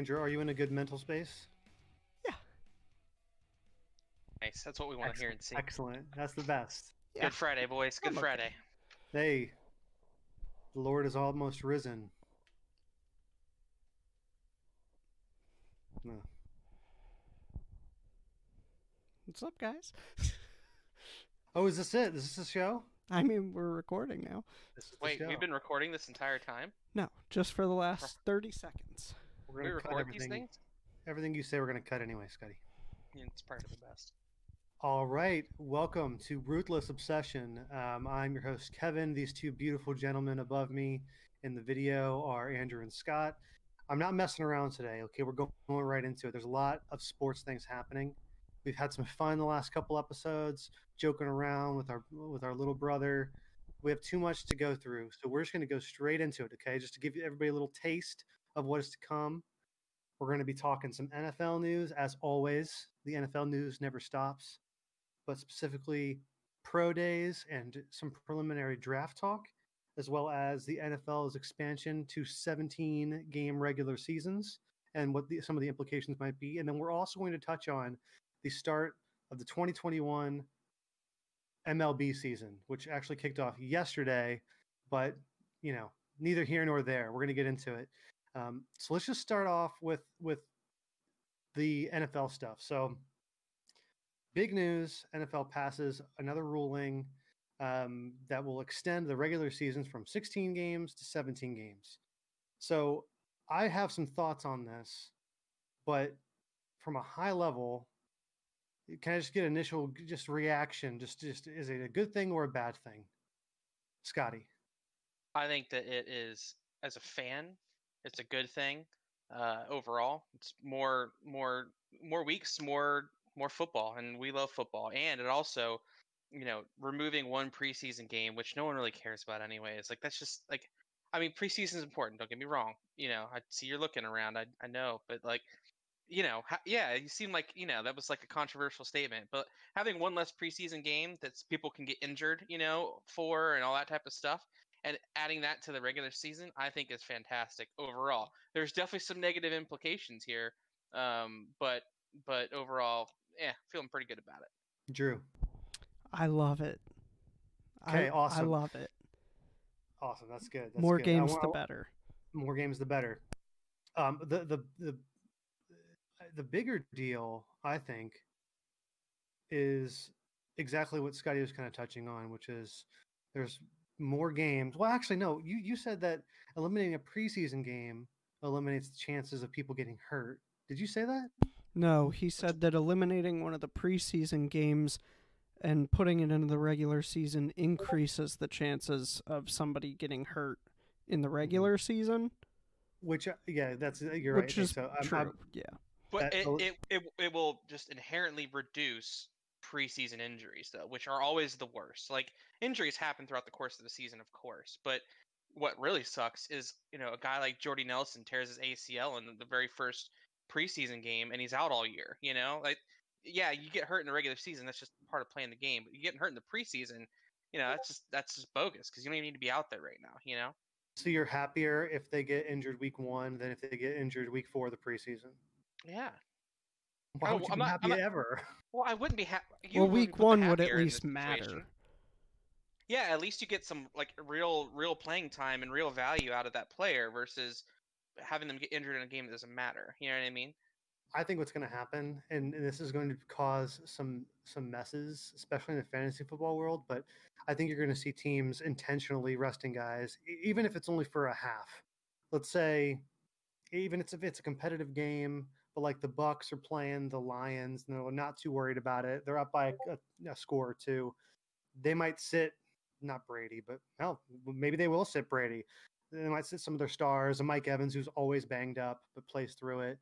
Andrew, are you in a good mental space? Yeah. Nice. That's what we want to hear and see. Excellent. That's the best. Yeah. Good Friday, boys. Good I'm okay. Friday. Hey, the Lord is almost risen. No. What's up, guys? Oh, is this it? Is this the show? I mean, we're recording now. This is Wait, we've been recording this entire time. No, just for the last 30 seconds. We're gonna cut record these everything. things. Everything you say, we're gonna cut anyway, Scotty. Yeah, It's part of the best. All right, welcome to Ruthless Obsession. Um, I'm your host, Kevin. These two beautiful gentlemen above me in the video are Andrew and Scott. I'm not messing around today. Okay, we're going right into it. There's a lot of sports things happening. We've had some fun the last couple episodes, joking around with our with our little brother. We have too much to go through, so we're just going to go straight into it. Okay, just to give everybody a little taste of what is to come. We're going to be talking some NFL news, as always. The NFL news never stops but specifically pro days and some preliminary draft talk, as well as the NFL's expansion to 17 game regular seasons and what the, some of the implications might be. And then we're also going to touch on the start of the 2021 MLB season, which actually kicked off yesterday, but you know, neither here nor there. We're going to get into it. Um, so let's just start off with with the NFL stuff. So big news NFL passes another ruling um, that will extend the regular seasons from 16 games to 17 games. So I have some thoughts on this, but from a high level, can I just get initial just reaction? Just, just is it a good thing or a bad thing? Scotty. I think that it is, as a fan, it's a good thing. Uh, overall, it's more, more, more weeks, more, more football, and we love football. And it also, you know, removing one preseason game, which no one really cares about anyway. It's like that's just like, I mean, preseason is important. Don't get me wrong. You know, I see you're looking around. I, I know, but like, you know, ha- yeah, you seem like you know that was like a controversial statement, but having one less preseason game that people can get injured, you know, for and all that type of stuff, and adding that to the regular season, I think is fantastic overall. There's definitely some negative implications here, um, but but overall, yeah, feeling pretty good about it. Drew. I love it. Okay, I, I love it. Awesome. That's good. That's More good. Games, wa- the I better. more games the better. Um, the the the the bigger deal, I think, is exactly what Scotty was kind of touching on, which is there's more games. Well, actually, no. You you said that eliminating a preseason game eliminates the chances of people getting hurt. Did you say that? No, he said that eliminating one of the preseason games and putting it into the regular season increases the chances of somebody getting hurt in the Mm-hmm. regular season, Which uh, yeah, that's uh, you're which right. is so I'm- true. I'm- yeah. But That- it, it, it it will just inherently reduce preseason injuries though, which are always the worst. Like injuries happen throughout the course of the season, of course, but what really sucks is you know a guy like Jordy Nelson tears his ACL in the very first preseason game and he's out all year. You know, like yeah, you get hurt in the regular season. That's just part of playing the game. But you getting hurt in the preseason, you know, that's just that's just bogus because you don't even need to be out there right now. You know. so you're happier if they get injured week one than if they get injured week four of the preseason. Yeah. Why Oh, would you I'm be not- happy not- ever? Well, I wouldn't be happy. well, week one would at least matter. Yeah, at least you get some like real real playing time and real value out of that player versus having them get injured in a game that doesn't matter. You know what I mean? I think what's going to happen, and, and this is going to cause some some messes, especially in the fantasy football world. But I think you're going to see teams intentionally resting guys, even if it's only for a half. Let's say, even it's if it's a competitive game, but like the Bucs are playing the Lions, and they're not too worried about it. They're up by a, a score or two. They might sit not Brady, but hell, maybe they will sit Brady. They might sit some of their stars, and Mike Evans, who's always banged up but plays through it.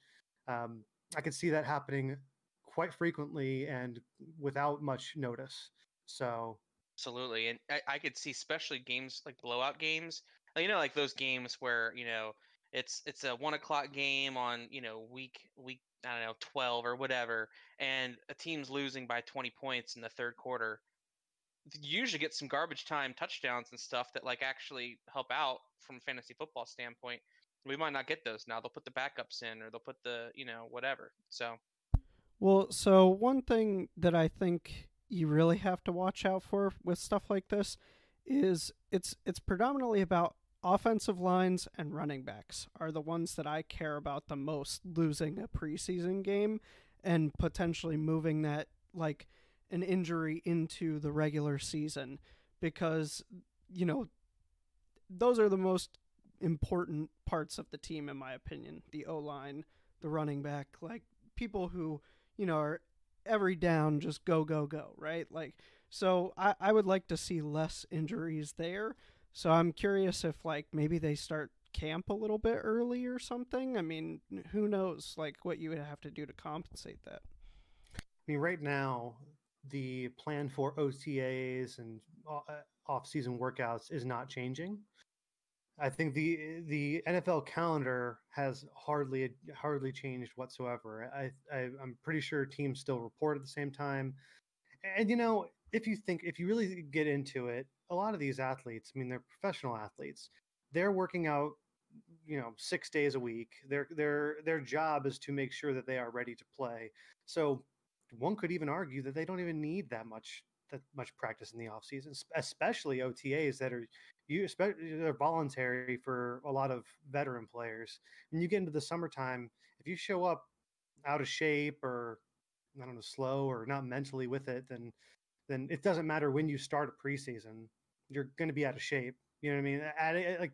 Um, I could see that happening quite frequently and without much notice. So Absolutely, and I, I could see especially games like blowout games. You know, like those games where you know it's it's a one o'clock game on you know week week I don't know twelve or whatever, and a team's losing by twenty points in the third quarter. You usually get some garbage time touchdowns and stuff that like actually help out from a fantasy football standpoint. we might not get those now. They'll put the backups in, or they'll put the you know whatever. So, well, so one thing that I think you really have to watch out for with stuff like this is it's it's predominantly about offensive lines and running backs are the ones that I care about the most losing a preseason game and potentially moving that like an injury into the regular season because you know those are the most important parts of the team in my opinion. The o-line the running back like people who you know are every down just go go go right? Like so I, I would like to see less injuries there so i'm curious if like maybe they start camp a little bit early or something i mean who knows like what you would have to do to compensate that i mean right now the plan for otas and uh, off-season workouts is not changing I think the the NFL calendar has hardly hardly changed whatsoever. I, I I'm pretty sure teams still report at the same time. And you know, if you think if you really get into it, a lot of these athletes, I mean, they're professional athletes. They're working out, you know, six days a week. Their their their job is to make sure that they are ready to play. So one could even argue that they don't even need that much that much practice in the off season, especially OTAs that are you especially they're voluntary for a lot of veteran players. When you get into the summertime, if you show up out of shape or I don't know, slow or not mentally with it, then then it doesn't matter when you start a preseason. You're going to be out of shape. You know what I mean? At, at, like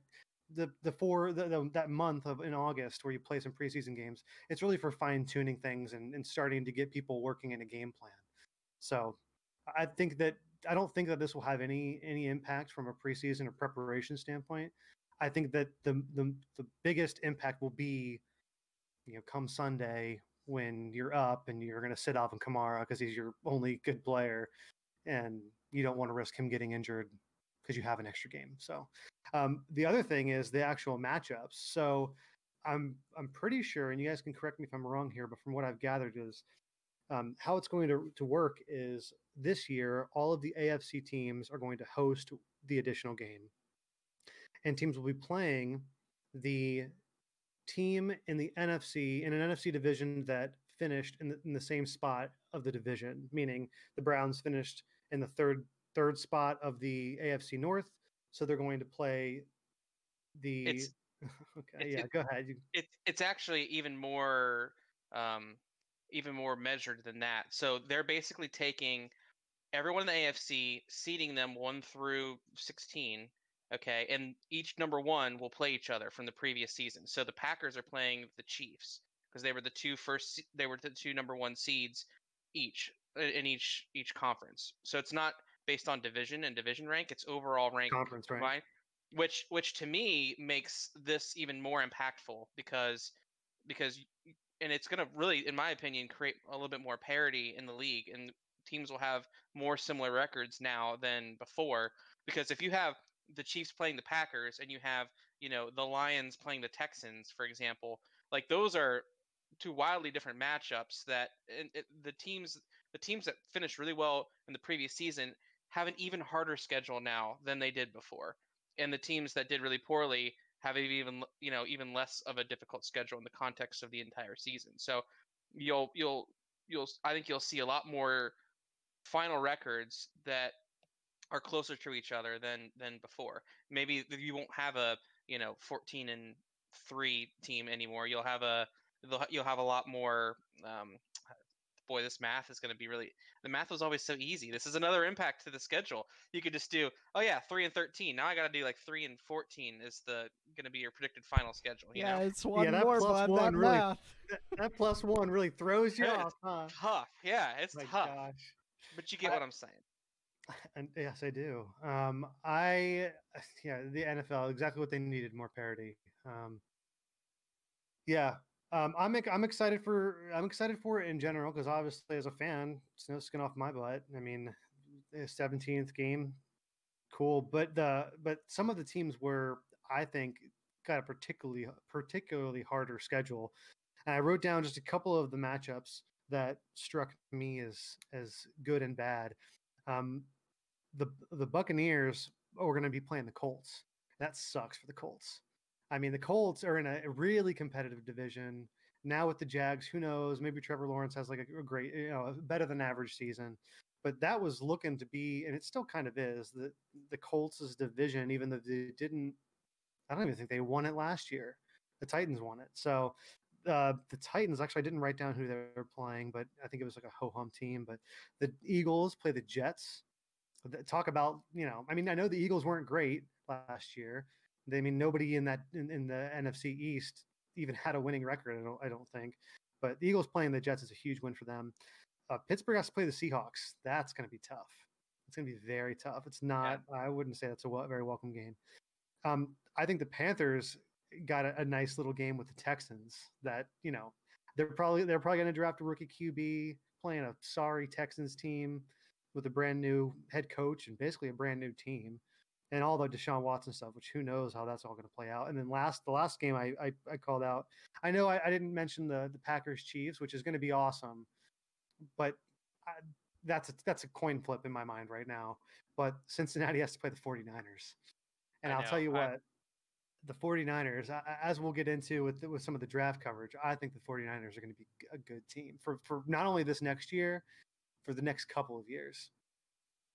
the the four the, the, that month of in August where you play some preseason games, it's really for fine tuning things and, and starting to get people working in a game plan. So I think that I don't think that this will have any any impact from a preseason or preparation standpoint. I think that the the the biggest impact will be, you know, come Sunday when you're up and you're going to sit off Alvin Kamara because he's your only good player, and you don't want to risk him getting injured because you have an extra game. So, um, the other thing is the actual matchups. So, I'm I'm pretty sure, and you guys can correct me if I'm wrong here, but from what I've gathered is um, how it's going to, to work is this year, all of the AFC teams are going to host the additional game. And teams will be playing the team in the NFC, in an NFC division that finished in the, in the same spot of the division, meaning the Browns finished in the third third spot of the AFC North. So they're going to play the. It's, okay, yeah, it, go ahead. It's it's actually even more um, even more measured than that. So they're basically taking everyone in the AFC, seeding them one through 16. Okay, and each number one will play each other from the previous season. So the Packers are playing the Chiefs because they were the two first, they were the two number one seeds each in each each conference. So it's not based on division and division rank; it's overall rank conference rank. Which, which to me makes this even more impactful because because and it's going to really, in my opinion, create a little bit more parity in the league, and teams will have more similar records now than before. Because if you have the Chiefs playing the Packers and you have, you know, the Lions playing the Texans, for example, like those are two wildly different matchups. That it, the teams, the teams that finished really well in the previous season, have an even harder schedule now than they did before, and the teams that did really poorly have even you know even less of a difficult schedule in the context of the entire season. So you'll you'll you'll I think you'll see a lot more final records that are closer to each other than than before. Maybe you won't have a you know 14 and three team anymore. You'll have a you'll have a lot more um, boy, this math is going to be really. The math was always so easy. This is another impact to the schedule. You could just do, oh yeah, three and thirteen. Now I got to do like three and fourteen is the going to be your predicted final schedule. yeah, know? it's one yeah, that more, one that really, math. That, that plus one really throws you Yeah, off, huh? tough. Yeah, it's My tough. gosh. But you get I- what I'm saying. And yes, I do. Um, I yeah, the NFL exactly what they needed more parity. Um, yeah, um, I'm I'm excited for I'm excited for it in general because obviously as a fan, it's no skin off my butt. I mean, 17th game, cool. But the but some of the teams were I think got a particularly particularly harder schedule, and I wrote down just a couple of the matchups that struck me as as good and bad. Um, the the Buccaneers are going to be playing the Colts. That sucks for the Colts. I mean, the Colts are in a really competitive division now with the Jags. Who knows? Maybe Trevor Lawrence has like a, great, you know, better than average season. But that was looking to be, and it still kind of is, the the Colts' division. Even though they didn't, I don't even think they won it last year. The Titans won it. So uh, the Titans actually I didn't write down who they were playing, but I think it was like a ho hum team. But the Eagles play the Jets. Talk about you know, I mean, I know the Eagles weren't great last year. They I mean nobody in that in, in, the NFC East even had a winning record. I don't I don't think. But the Eagles playing the Jets is a huge win for them. Uh, Pittsburgh has to play the Seahawks. That's going to be tough. It's going to be very tough. It's not. Yeah. I wouldn't say that's a very welcome game. Um, I think the Panthers got a, a nice little game with the Texans. That you know they're probably they're probably going to draft a rookie QB playing a sorry Texans team with a brand new head coach and basically a brand new team and all the Deshaun Watson stuff, which who knows how that's all going to play out. And then last, the last game I I, I called out. I know I, I, didn't mention the the Packers Chiefs, which is going to be awesome, but I, that's a, that's a coin flip in my mind right now. But Cincinnati has to play the 49ers. And I'll tell you what, the 49ers, as we'll get into with with some of the draft coverage, I think the 49ers are going to be a good team for for not only this next year, for the next couple of years.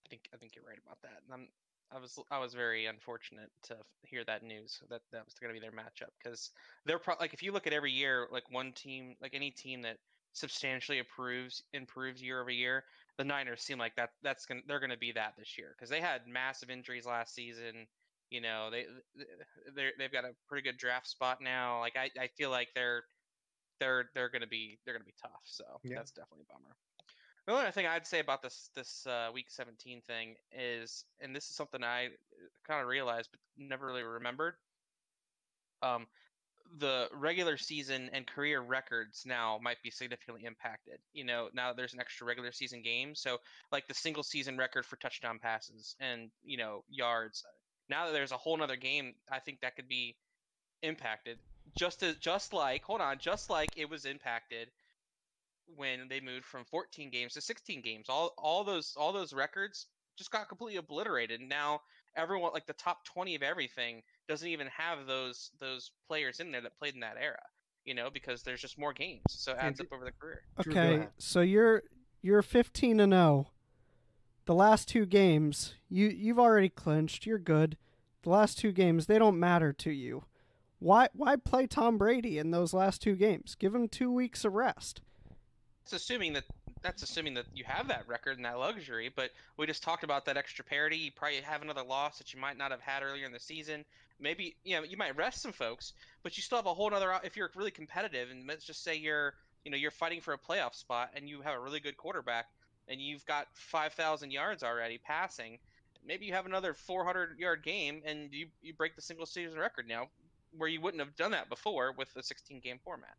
I think I think you're right about that. And I'm I was I was very unfortunate to hear that news that that was going to be their matchup because they're pro- like if you look at every year like one team like any team that substantially improves improves year over year the Niners seem like that that's gonna they're going to be that this year because they had massive injuries last season you know they they they've got a pretty good draft spot now like I I feel like they're they're they're going to be they're going to be tough so yeah. that's definitely a bummer. The only thing I'd say about this this uh, week 17 thing is, and this is something I kind of realized but never really remembered. Um, the regular season and career records now might be significantly impacted. You know, now there's an extra regular season game, so like the single season record for touchdown passes and you know yards. Now that there's a whole other game, I think that could be impacted. Just as just like hold on, just like it was impacted when they moved from 14 games to 16 games. All all those all those records just got completely obliterated. And now everyone like the top 20 of everything doesn't even have those those players in there that played in that era. You know, because there's just more games, so it adds up over the career. Okay, so you're you're 15 and 0. The last two games, you you've already clinched. You're good. The last two games, they don't matter to you. Why why play Tom Brady in those last two games? Give him 2 weeks of rest that's assuming that that's assuming that you have that record and that luxury. But we just talked about that extra parity. You probably have another loss that you might not have had earlier in the season. Maybe you know you might rest some folks, but you still have a whole other. If you're really competitive, and let's just say you're you know you're fighting for a playoff spot, and you have a really good quarterback, and you've got five thousand yards already passing. Maybe you have another 400 yard game, and you you break the single season record now, where you wouldn't have done that before with the 16 game format.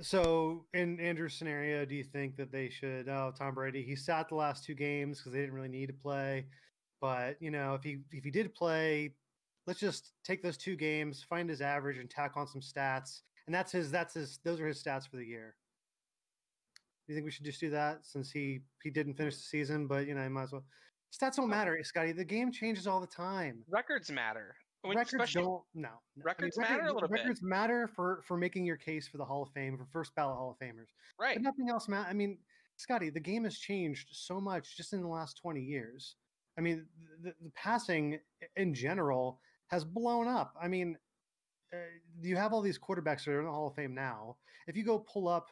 So, in Andrew's scenario, do you think that they should? Oh, Tom Brady, he sat the last two games because they didn't really need to play. But you know, if he if he did play, let's just take those two games, find his average, and tack on some stats, and that's his. That's his. Those are his stats for the year. Do you think we should just do that since he he didn't finish the season, but you know, he might as well. Stats don't matter, Scotty. The game changes all the time. Records matter. When, records don't. No, no. Records I mean, matter a little records bit. Records matter for for making your case for the Hall of Fame for first ballot Hall of Famers. Right. But nothing else matters. I mean, Scotty, the game has changed so much just in the last twenty years. I mean, the, the passing in general has blown up. I mean, uh, you have all these quarterbacks that are in the Hall of Fame now. If you go pull up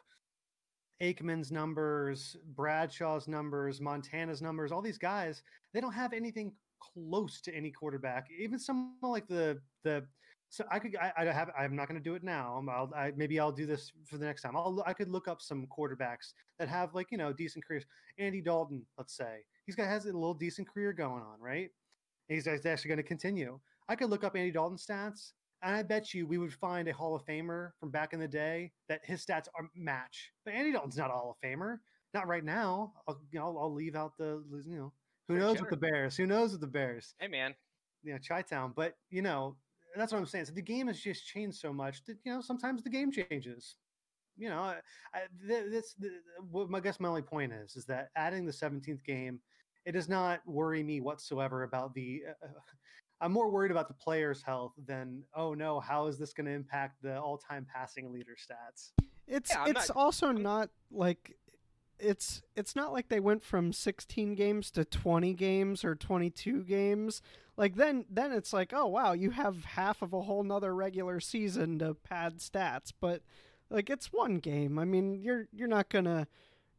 Aikman's numbers, Bradshaw's numbers, Montana's numbers, all these guys, they don't have anything close to any quarterback, even someone like the the. So I could I, I have I'm not going to do it now. Um, I'll I, maybe I'll do this for the next time. I'll I could look up some quarterbacks that have like you know decent careers. Andy Dalton, let's say he's got has a little decent career going on, right? He's, he's actually going to continue. I could look up Andy Dalton stats, and I bet you we would find a Hall of Famer from back in the day that his stats are match. But Andy Dalton's not a Hall of Famer, not right now. I'll you know I'll leave out the you know who knows with the Bears? Who knows with the Bears? Hey, man. You know, Chi Town. But, you know, that's what I'm saying. So the game has just changed so much that, you know, sometimes the game changes. You know, I, this, this, what I guess my only point is, is that adding the 17th game, it does not worry me whatsoever about the. Uh, I'm more worried about the player's health than oh no, how is this going to impact the all-time passing leader stats? It's Yeah, it's not- also not like it's it's not like they went from 16 games to 20 games or 22 games. Like then then it's like, oh wow, you have half of a whole nother regular season to pad stats, but like it's one game. I mean, you're you're not gonna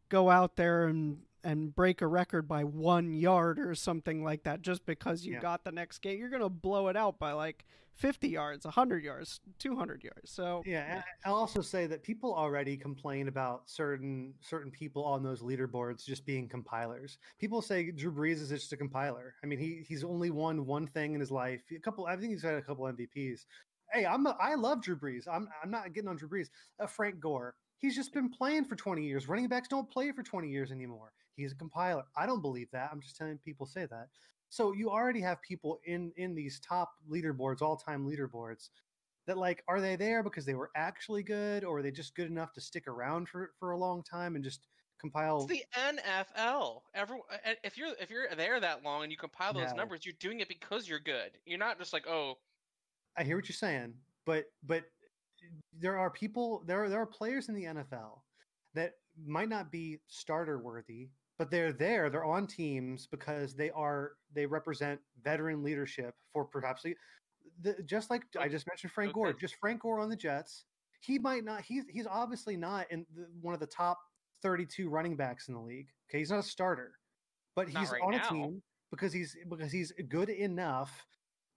go out there and and break a record by one yard or something like that just because you Yeah. got the next game. You're gonna blow it out by like 50 yards, 100 yards, 200 yards. So Yeah, I'll also say that people already complain about certain certain people on those leaderboards just being compilers. People say Drew Brees is just a compiler. I mean, he he's only won one thing in his life. A couple, I think he's had a couple MVPs. Hey, I'm a, I love Drew Brees. I'm I'm not getting on Drew Brees. Uh, Frank Gore. He's just been playing for 20 years. Running backs don't play for 20 years anymore. He's a compiler. I don't believe that. I'm just telling people say that. So you already have people in in these top leaderboards, all-time leaderboards that like are they there because they were actually good or are they just good enough to stick around for for a long time and just compile It's the NFL. Every uh, if you're if you're there that long and you compile those No. numbers, you're doing it because you're good. You're not just like, oh, I hear what you're saying, but but there are people there are, there are players in the NFL that might not be starter worthy, but they're there. They're on teams because they are they represent veteran leadership for perhaps the, just like I just mentioned Frank Gore, just Frank Gore on the Jets. He might not. He's he's obviously not in the, one of the top 32 running backs in the league. Okay, he's not a starter, but Not he's right on now. a team because he's because he's good enough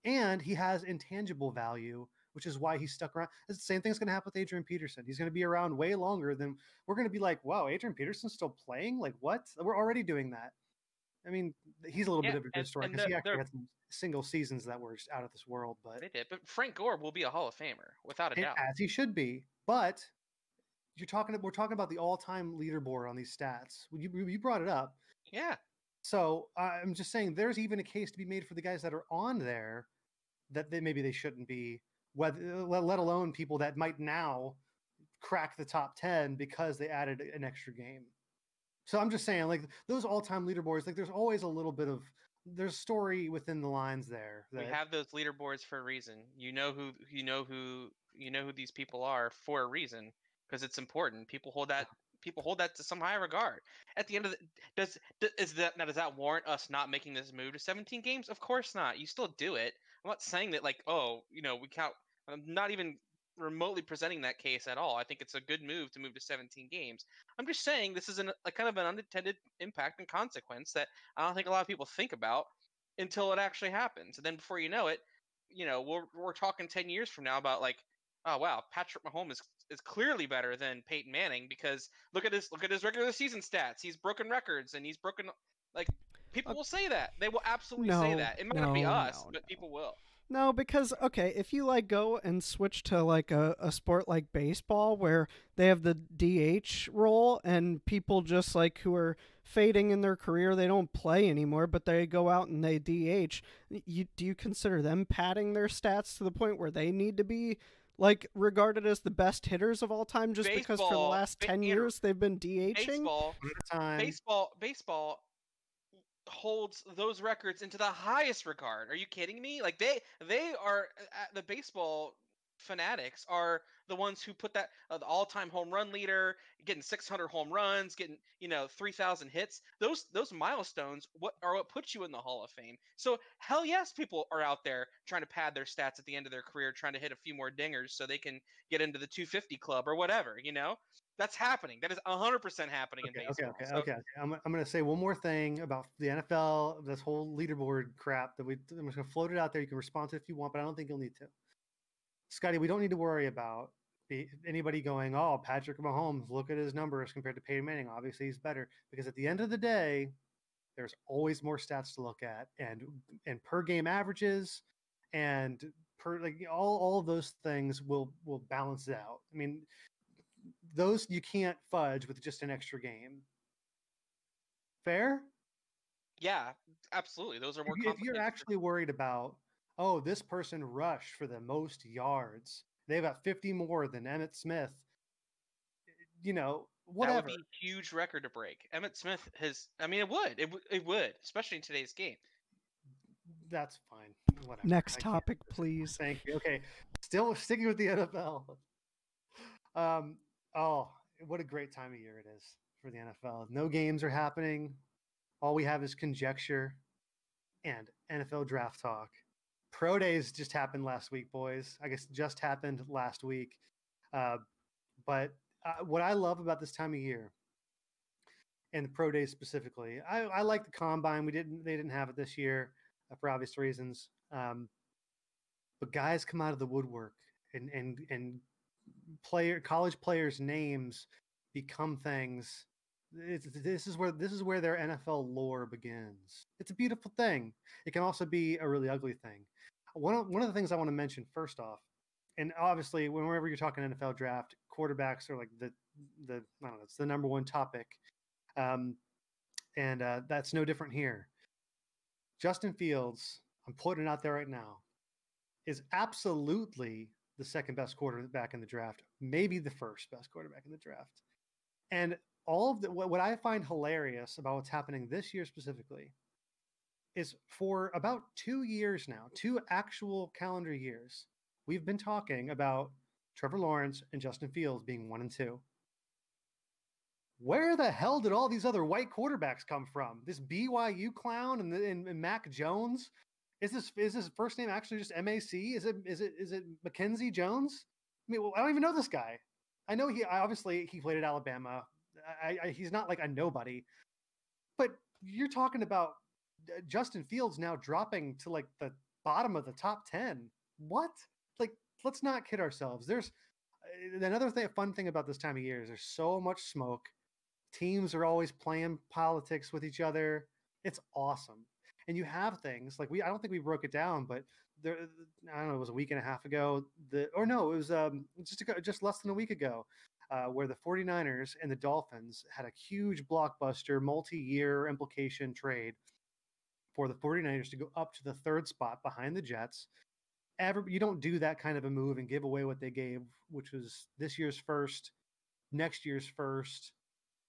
and he has intangible value, which is why he's stuck around. It's the same thing's going to happen with Adrian Peterson. He's going to be around way longer than we're going to be like, wow, Adrian Peterson's still playing? Like, what? We're already doing that. I mean, he's a little Yeah, bit of a good story because he actually had some single seasons that were just out of this world, but they did. But Frank Gore will be a Hall of Famer without a doubt. as he should be. But you're talking, we're talking about the all-time leaderboard on these stats. You you brought it up. Yeah, So I'm just saying, there's even a case to be made for the guys that are on there that they, maybe they shouldn't be. Whether, let, alone people that might now crack the top ten because they added an extra game. So I'm just saying, like those all-time leaderboards, like there's always a little bit of there's story within the lines there. we have those leaderboards for a reason. You know who you know who you know who these people are for a reason because it's important. People hold that people hold that to some high regard. At the end of the does is that now does that warrant us not making this move to 17 games? Of course not. You still do it. I'm not saying that like oh you know we count. I'm not even remotely presenting that case at all. I think it's a good move to move to 17 games. I'm just saying this is an, a kind of an unintended impact and consequence that I don't think a lot of people think about until it actually happens. And then before you know it, you know, we're we're talking 10 years from now about like, oh wow, Patrick Mahomes is is clearly better than Peyton Manning because look at his look at his regular season stats. He's broken records and he's broken like people Uh, will say that. They will absolutely say that. It might not be us, no, but no. people will. No, because okay, if you like go and switch to like a, a sport like baseball where they have the DH role and people just like who are fading in their career, they don't play anymore, but they go out and they DH. You do you consider them padding their stats to the point where they need to be like regarded as the best hitters of all time just because for the last 10 Andrew, years they've been DHing? Baseball one time. baseball baseball holds those records into the highest regard. Are you kidding me? Like they they are uh, the baseball fanatics are the ones who put that uh, the all-time home run leader, getting 600 home runs, getting you know 3,000 hits. Those those milestones what are what puts you in the Hall of Fame. So hell yes, people are out there trying to pad their stats at the end of their career, trying to hit a few more dingers so they can get into the 250 club or whatever. You know, that's happening. That is 100% happening Okay, in okay, baseball. okay, So- okay, okay. I'm, I'm going to say one more thing about the NFL, this whole leaderboard crap that we. I'm just going to float it out there. You can respond to it if you want, but I don't think you'll need to. Scotty, we don't need to worry about anybody going, "Oh, Patrick Mahomes, look at his numbers compared to Peyton Manning. Obviously, he's better." Because at the end of the day, there's always more stats to look at, and and per game averages, and per like all all of those things will will balance it out. I mean, those you can't fudge with just an extra game. Fair? Yeah, absolutely. Those are more If, you- if you're actually worried about, oh, this person rushed for the most yards, they've got 50 more than Emmitt Smith. You know, whatever. That would be a huge record to break. Emmitt Smith has. I mean, it would. It, w- it would, especially in today's game. that's fine. Whatever. Next I topic, please. Thank you. Okay, still sticking with the NFL. Um. Oh, what a great time of year it is for the NFL. No games are happening. All we have is conjecture and NFL draft talk. Pro days just happened last week, boys. I guess just happened last week. Uh, but uh, what I love about this time of year and the pro days specifically, I, I like the combine. We didn't, they didn't have it this year uh, for obvious reasons. Um, but guys come out of the woodwork and and and player college players' names become things. It's, this is where this is where their NFL lore begins. It's a beautiful thing. It can also be a really ugly thing. One of, one of the things I want to mention first off, and obviously whenever you're talking NFL draft, quarterbacks are like the the I don't know, it's the number one topic, um, and uh, that's no different here. Justin Fields, I'm putting it out there right now, is absolutely the second best quarterback in the draft, maybe the first best quarterback in the draft. And all of the what, what I find hilarious about what's happening this year specifically is for about two years now, two actual calendar years, we've been talking about Trevor Lawrence and Justin Fields being one and two. Where the hell did all these other white quarterbacks come from? This BYU clown and, the, and, and Mac Jones. Is this is his first name actually just MAC? Is it is it is it Mackenzie Jones? I mean, well, I don't even know this guy. I know he obviously he played at Alabama. I, I, he's not like a nobody, but you're talking about uh, Justin Fields now dropping to like the bottom of the top ten. What? Like, let's not kid ourselves. There's uh, another thing, a fun thing about this time of year is there's so much smoke. Teams are always playing politics with each other. It's awesome and you have things like we i don't think we broke it down but there i don't know it was a week and a half ago the or no it was um just just less than a week ago uh, where the 49ers and the dolphins had a huge blockbuster multi-year implication trade for the 49ers to go up to the third spot behind the jets. Ever you don't do that kind of a move and give away what they gave which was this year's first next year's first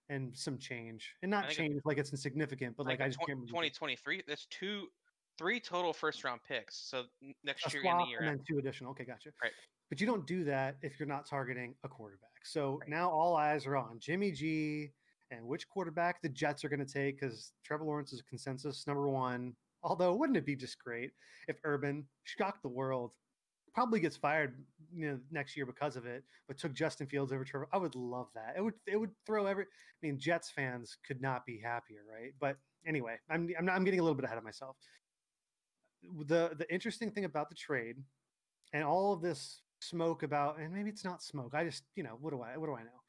and some change, and not change like it's insignificant, but like, I just 20, can't. Twenty twenty three. That's two, three total first round picks. So next a year and the year, and then two additional. Okay, gotcha. Right. But you don't do that if you're not targeting a quarterback. So Right. now all eyes are on Jimmy G and which quarterback the Jets are going to take because Trevor Lawrence is a consensus number one. Although, wouldn't it be just great if Urban shocked the world, probably gets fired, you know, next year because of it, but took Justin Fields over Trevor? I would love that. It would it would throw every. I mean, Jets fans could not be happier, right? But anyway, I'm I'm, not, I'm getting a little bit ahead of myself. The the interesting thing about the trade and all of this smoke about, and maybe it's not smoke. I just you know what do I what do I know?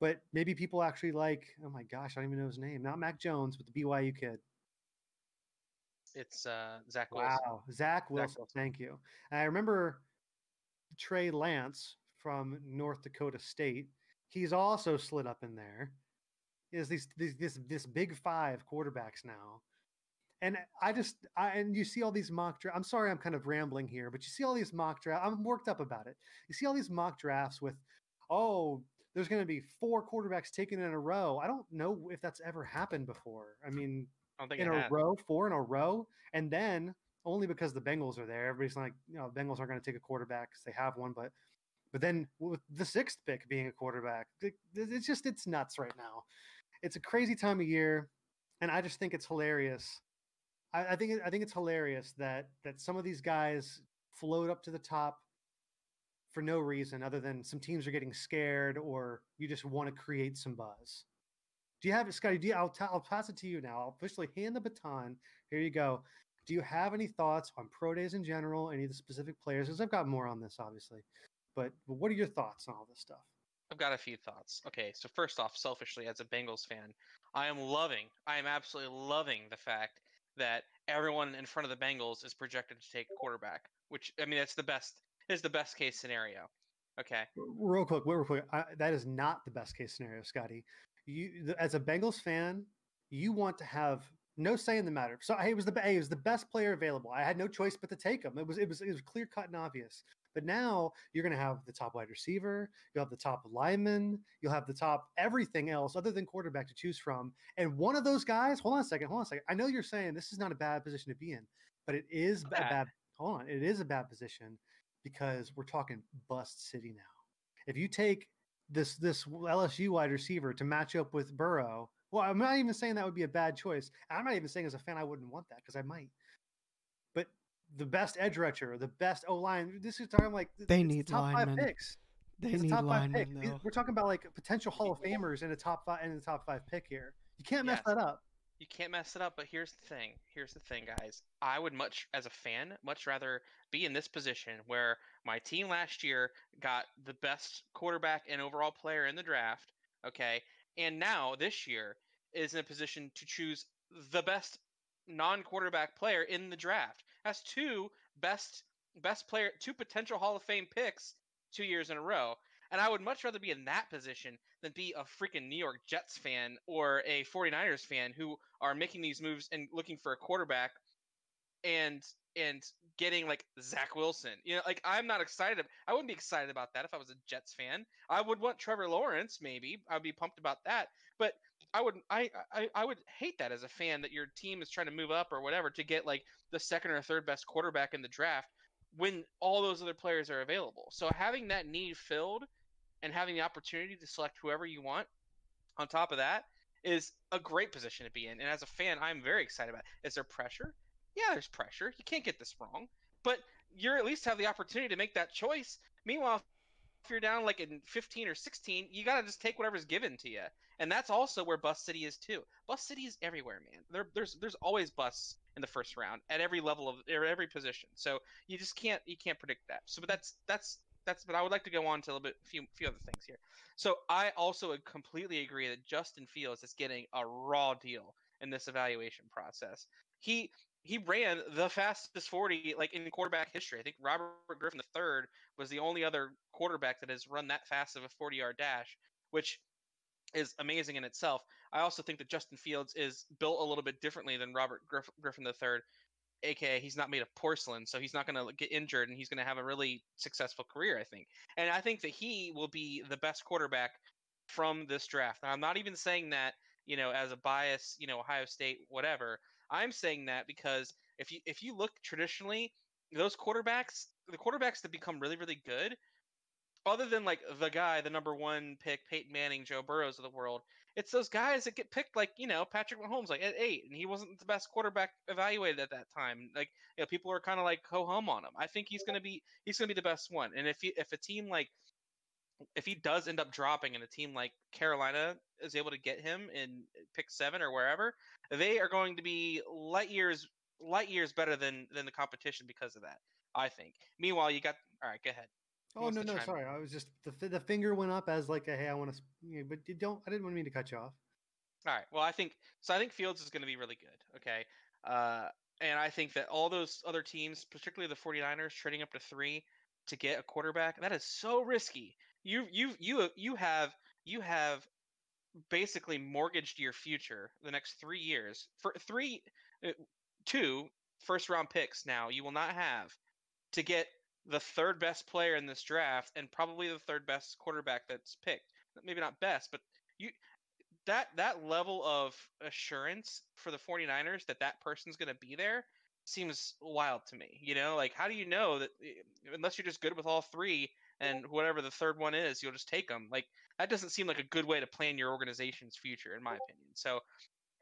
But maybe people actually like. Oh my gosh, I don't even know his name. Not Mac Jones, but the BYU kid. It's uh, Zach Wilson. Wow, Zach Wilson. Wilson. Thank you. And I remember Trey Lance from North Dakota State. He's also slid up in there. Is these, these this this big five quarterbacks now, and I just I and you see all these mock drafts. I'm sorry, I'm kind of rambling here, but you see all these mock drafts. I'm worked up about it. You see all these mock drafts with, oh, there's going to be four quarterbacks taken in a row. I don't know if that's ever happened before. I mean, I don't think in a has. row, four in a row, and then only because the Bengals are there, everybody's like, you know, Bengals aren't going to take a quarterback because they have one, but but then with the sixth pick being a quarterback, it- it's just it's nuts right now. It's a crazy time of year, and I just think it's hilarious. I, I think I think it's hilarious that that some of these guys float up to the top for no reason other than some teams are getting scared or you just want to create some buzz. Do you have Scotty? Do you, I'll, t- I'll pass it to you now. I'll officially hand the baton. Here you go. Do you have any thoughts on pro days in general? Any of the specific players? Because I've got more on this, obviously. But, but what are your thoughts on all this stuff? I've got a few thoughts. Okay, so first off, selfishly as a Bengals fan, I am loving, I am absolutely loving the fact that everyone in front of the Bengals is projected to take quarterback. Which I mean, that's the best. Is the best case scenario. Okay. Real quick, real quick. I, that is not the best case scenario, Scotty. You, as a Bengals fan, you want to have no say in the matter. So hey, it was the hey, it was the best player available. I had no choice but to take him. It was it was it was clear cut and obvious. But now you're going to have the top wide receiver, you'll have the top lineman, you'll have the top everything else other than quarterback to choose from. And one of those guys, hold on a second, hold on a second. I know you're saying this is not a bad position to be in, but it is a bad. Hold on, it is a bad position because we're talking bust city now. If you take this this LSU wide receiver to match up with Burrow, well, I'm not even saying that would be a bad choice. I'm not even saying as a fan I wouldn't want that because I might. But the best edge rusher, the best O line. This is talking like they need top linemen. five picks. They It's need top five linemen pick. though. We're talking about like potential Hall of Famers in a top five in the top five pick here. You can't mess Yes. that up. You can't mess it up, but here's the thing. Here's the thing, guys. I would much, as a fan, much rather be in this position where my team last year got the best quarterback and overall player in the draft, okay, and now this year is in a position to choose the best non-quarterback player in the draft. Has two best best player, two potential Hall of Fame picks two years in a row. And I would much rather be in that position than be a freaking New York Jets fan or a 49ers fan who are making these moves and looking for a quarterback and and getting like Zach Wilson. You know, like I'm not excited. I wouldn't be excited about that if I was a Jets fan. I would want Trevor Lawrence, maybe. I'd be pumped about that. But I would I, I I would hate that as a fan that your team is trying to move up or whatever to get like the second or third best quarterback in the draft when all those other players are available. So having that need filled and having the opportunity to select whoever you want on top of that is a great position to be in. And as a fan, I'm very excited about it. Is there pressure? Yeah, there's pressure. You can't get this wrong. But you're at least have the opportunity to make that choice. Meanwhile, if you're down like in 15 or 16, you got to just take whatever's given to you. And that's also where Bus City is too. Bus City is everywhere, man. There, there's there's always busts in the first round at every level of every position. So you just can't you can't predict that. So but that's that's that's but I would like to go on to a little bit few few other things here. So I also completely agree that Justin Fields is getting a raw deal in this evaluation process. He he ran the fastest 40 like in quarterback history. I think Robert Griffin III was the only other quarterback that has run that fast of a 40 yard dash, which is amazing in itself. I also think that Justin Fields is built a little bit differently than Robert Griff- Griffin III, aka he's not made of porcelain, so he's not going to get injured and he's going to have a really successful career, I think. And I think that he will be the best quarterback from this draft. Now, I'm not even saying that, you know, as a bias, you know, Ohio State, whatever. I'm saying that because if you if you look traditionally, those quarterbacks, the quarterbacks that become really really good, other than like the guy, the number one pick, Peyton Manning, Joe Burrows of the world, it's those guys that get picked like you know Patrick Mahomes like at eight, and he wasn't the best quarterback evaluated at that time. Like you know, people are kind of like ho hum on him. I think he's gonna be he's gonna be the best one. And if he, if a team like if he does end up dropping and a team like Carolina is able to get him in eh, pick seven or wherever, they are going to be light years light years better than than the competition because of that. I think. Meanwhile, you got all right. Go ahead. Oh no no chime sorry I was just the the finger went up as like a hey I want to you know, but you don't I didn't want me to cut you off. All right. Well, I think so. I think Fields is going to be really good. Okay. Uh, and I think that all those other teams, particularly the 49ers, trading up to three to get a quarterback, that is so risky. You you you you have you have basically mortgaged your future the next three years for three, uh, two first round picks. Now you will not have to get the third best player in this draft and probably the third best quarterback that's picked. Maybe not best, but you that that level of assurance for the 49ers that that person's going to be there seems wild to me. You know, like how do you know that eh, unless you're just good with all three and whatever the third one is, you'll just take them. Like that doesn't seem like a good way to plan your organization's future in my opinion. So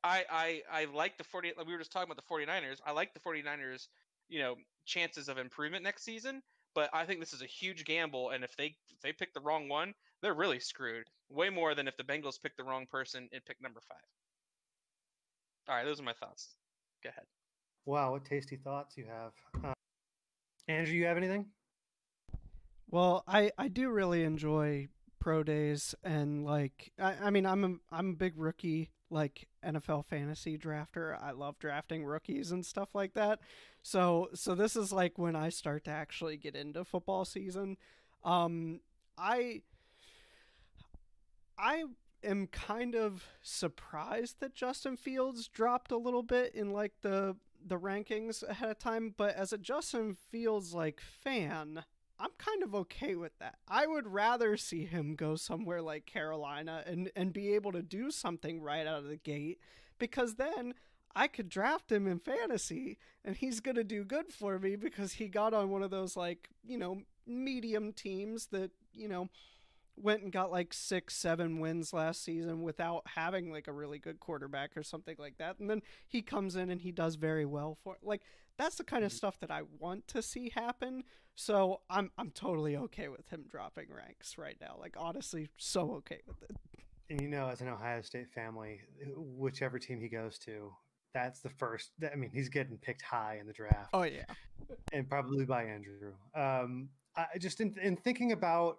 I I I like the 40 like we were just talking about the 49ers. I like the 49ers, you know, chances of improvement next season, but I think this is a huge gamble and if they if they pick the wrong one, they're really screwed. Way more than if the Bengals pick the wrong person and pick number 5. All right, those are my thoughts. Go ahead. Wow, what tasty thoughts you have. Uh, Andrew, you have anything? Well, I I do really enjoy pro days and like I, I mean I'm a I'm a big rookie like NFL fantasy drafter. I love drafting rookies and stuff like that. So so this is like when I start to actually get into football season. Um I I am kind of surprised that Justin Fields dropped a little bit in like the the rankings ahead of time, but as a Justin Fields like fan, I'm kind of okay with that. I would rather see him go somewhere like Carolina and and be able to do something right out of the gate because then I could draft him in fantasy and he's going to do good for me because he got on one of those like, you know, medium teams that, you know, went and got like 6 7 wins last season without having like a really good quarterback or something like that. And then he comes in and he does very well for like that's the kind of stuff that I want to see happen. So I'm I'm totally okay with him dropping ranks right now. Like honestly, so okay with it. And you know, as an Ohio State family, whichever team he goes to, that's the first. I mean, he's getting picked high in the draft. Oh yeah, and probably by Andrew. Um, I just in, in thinking about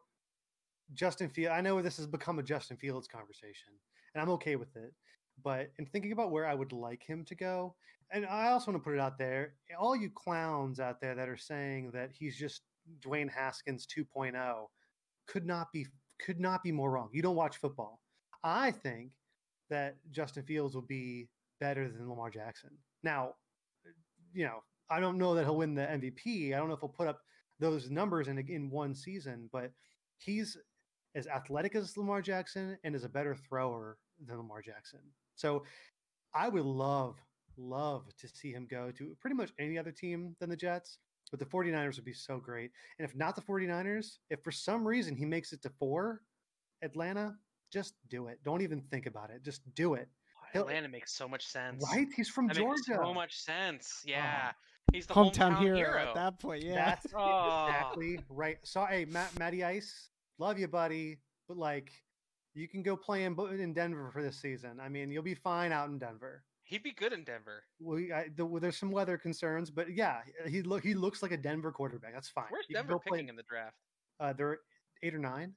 Justin Field, I know this has become a Justin Fields conversation, and I'm okay with it. But in thinking about where I would like him to go, and I also want to put it out there, all you clowns out there that are saying that he's just Dwayne Haskins 2.0 could not be could not be more wrong. You don't watch football. I think that Justin Fields will be better than Lamar Jackson. Now, you know, I don't know that he'll win the MVP. I don't know if he'll put up those numbers in in one season, but he's as athletic as Lamar Jackson and is a better thrower than Lamar Jackson. So I would love love to see him go to pretty much any other team than the Jets. But the 49ers would be so great. And if not the 49ers, if for some reason he makes it to four, Atlanta, just do it. Don't even think about it. Just do it. He'll, Atlanta makes so much sense. Right? He's from that Georgia. so much sense. Oh. Yeah. He's the hometown, hometown hero, hero, at that point. Yeah. That's oh. exactly right. So, hey, Matt, Matty Ice, love you, buddy. But like, you can go play in, in Denver for this season. I mean, you'll be fine out in Denver. He'd be good in Denver. We I, the, there's some weather concerns, but yeah, he look he looks like a Denver quarterback. That's fine. Where's Denver picking play, in the draft? Uh, they're eight or nine.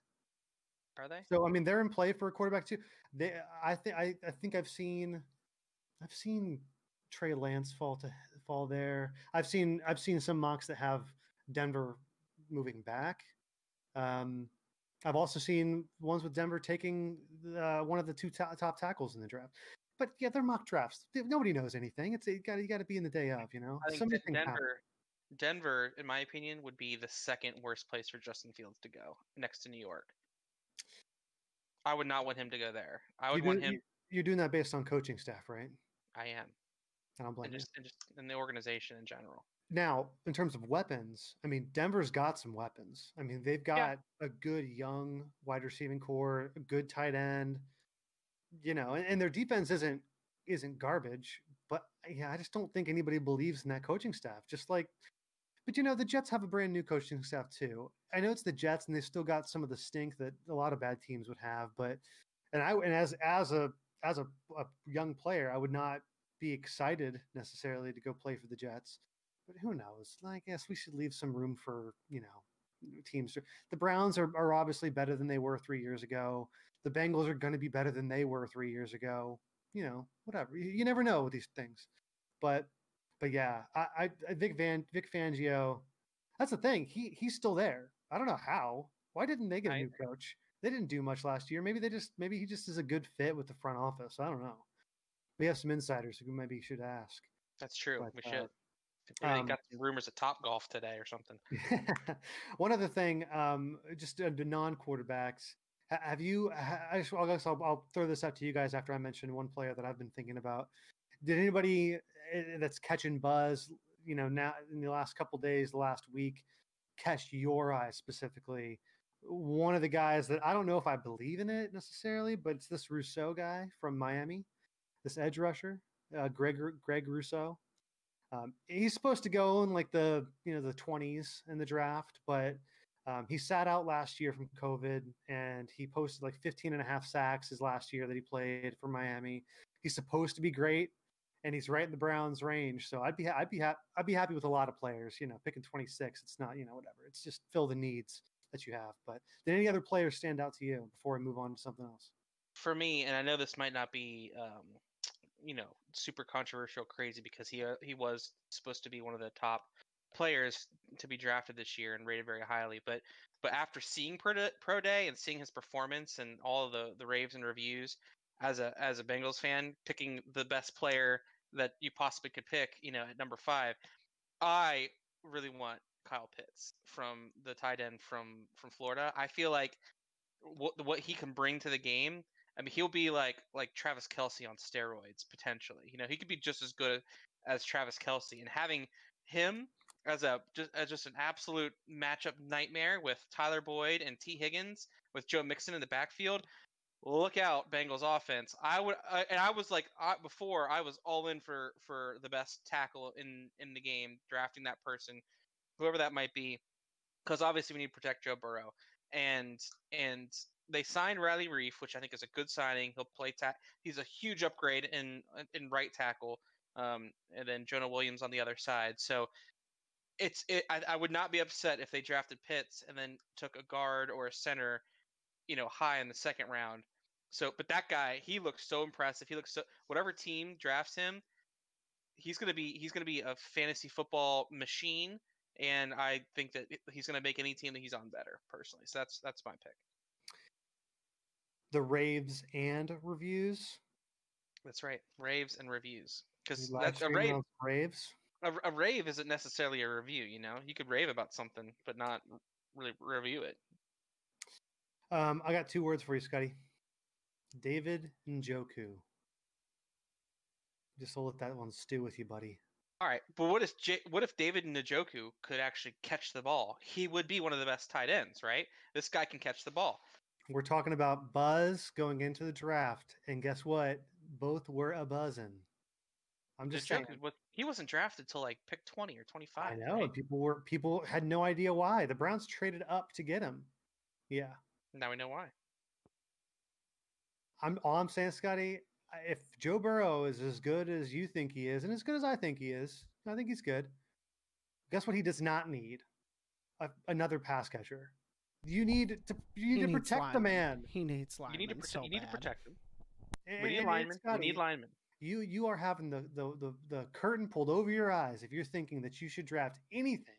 Are they? So I mean, they're in play for a quarterback too. They, I think, I, I think I've seen, I've seen Trey Lance fall to fall there. I've seen, I've seen some mocks that have Denver moving back. Um, I've also seen ones with Denver taking uh, one of the two top tackles in the draft but yeah, they're mock drafts. Nobody knows anything. It's you got you got to be in the day of, you know. I think Denver, Denver, in my opinion, would be the second worst place for Justin Fields to go, next to New York. I would not want him to go there. I would you want him. You're doing that based on coaching staff, right? I am. And I don't blame and just, you. And just in the organization in general. Now, in terms of weapons, I mean, Denver's got some weapons. I mean, they've got yeah. a good young wide receiving core, a good tight end you know, and, and their defense isn't isn't garbage, but yeah, I just don't think anybody believes in that coaching staff. Just like, but you know, the Jets have a brand new coaching staff too. I know it's the Jets, and they still got some of the stink that a lot of bad teams would have. But and I and as as a as a, a young player, I would not be excited necessarily to go play for the Jets. But who knows? I guess we should leave some room for you know teams. The Browns are, are obviously better than they were three years ago the Bengals are going to be better than they were three years ago. You know, whatever. You, you never know with these things. But but yeah, I, I, I Vic Van Vic Fangio. That's the thing. He he's still there. I don't know how. Why didn't they get a new coach? They didn't do much last year. Maybe they just maybe he just is a good fit with the front office. I don't know. We have some insiders who maybe should ask. That's true. But, we should. Uh, um, got some rumors of Top Golf today or something. One other thing, um, just uh, the non-quarterbacks. Have you? I guess I'll, I'll throw this out to you guys after I mention one player that I've been thinking about. Did anybody eh, that's catching buzz, you know, now in the last couple days, last week, catch your eye specifically? One of the guys that I don't know if I believe in it necessarily, but it's this Rousseau guy from Miami, this edge rusher, uh, Greg Greg Rousseau. Um, he's supposed to go in like the you know the 20s in the draft, but um, he sat out last year from COVID and he posted like 15 and a half sacks his last year that he played for Miami. He's supposed to be great and he's right in the Browns range. So I'd be, I'd be, ha- I'd be happy with a lot of players, you know, picking 26. It's not, you know, whatever. It's just fill the needs that you have. But did any other players stand out to you before we move on to something else? For me, and I know this might not be, um, you know, super controversial, crazy because he uh, he was supposed to be one of the top players to be drafted this year and rated very highly. But but after seeing Pro Day, and seeing his performance and all the the raves and reviews, as a as a Bengals fan, picking the best player that you possibly could pick, you know, at number five, I really want Kyle Pitts from the tight end from from Florida. I feel like what what he can bring to the game I mean, he'll be like like Travis Kelce on steroids potentially. You know, he could be just as good as Travis Kelce, and having him as a just as just an absolute matchup nightmare with Tyler Boyd and Tee Higgins with Joe Mixon in the backfield. Look out, Bengals offense. I would, uh, and I was like uh, before, I was all in for for the best tackle in in the game, drafting that person, whoever that might be, because obviously we need to protect Joe Burrow, and and they signed Riley Reiff, which I think is a good signing. He'll play ta- He's a huge upgrade in in right tackle, um, and then Jonah Williams on the other side. So it's it, I, I would not be upset if they drafted Pitts and then took a guard or a center, you know, high in the second round. So, but that guy, he looks so impressive. He looks so whatever team drafts him, he's gonna be he's gonna be a fantasy football machine, and I think that he's gonna make any team that he's on better personally. So that's that's my pick. The raves and reviews. That's right, raves and reviews because that's a rave. raves. A, a rave isn't necessarily a review. You know, you could rave about something, but not really review it. Um, I got two words for you, Scotty. David Njoku. Just will let that one stew with you, buddy. All right, but what if J- what if David Njoku could actually catch the ball? He would be one of the best tight ends, right? This guy can catch the ball. We're talking about buzz going into the draft, and guess what? Both were a buzzing. I'm just saying. Was he wasn't drafted till like pick twenty or 25. I know Right? people were people had no idea why the Browns traded up to get him. Yeah, Now we know why. I'm all I'm saying, Scotty. If Joe Burrow is as good as you think he is, and as good as I think he is, I think he's good. Guess what? He does not need a, another pass catcher. You need to you need He to needs protect the man. He needs You need to protect. so you need to protect him. And- We need and- and linemen. We need linemen. you you are having the, the the the curtain pulled over your eyes if you're thinking that you should draft anything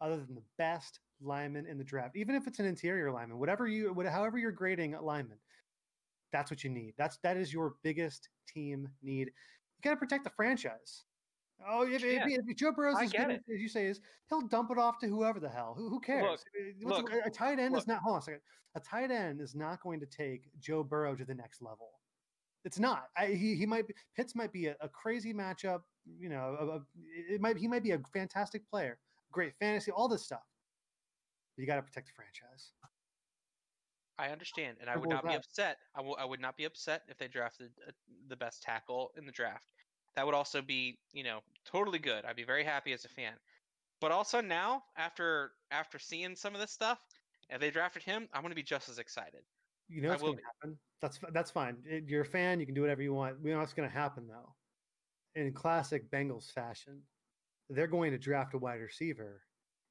other than the best lineman in the draft, even if it's an interior lineman, whatever you what, however you're grading a lineman. That's what you need. That's that is your biggest team need. You got to protect the franchise. Oh, if, if- Yeah, if, Joe Burrow's I as get good as, as you say is, he'll dump it off to whoever the hell. Who, who cares? What's look, a, a tight end is not. Hold on a second. A tight end is not going to take Joe Burrow to the next level. It's not. I, he he might be, Pitts might be a, a crazy matchup. You know, a, a, it might he might be a fantastic player, great fantasy, all this stuff. But you got to protect the franchise. I understand, and I would not be upset. I will- I would not be upset if they drafted uh, the best tackle in the draft. That would also be, you know, totally good. I'd be very happy as a fan. But also now, after after seeing some of this stuff, if they drafted him, I'm going to be just as excited. You know what's going to happen. That's that's fine. You're a fan. You can do whatever you want. We know what's going to happen though. In classic Bengals fashion, they're going to draft a wide receiver,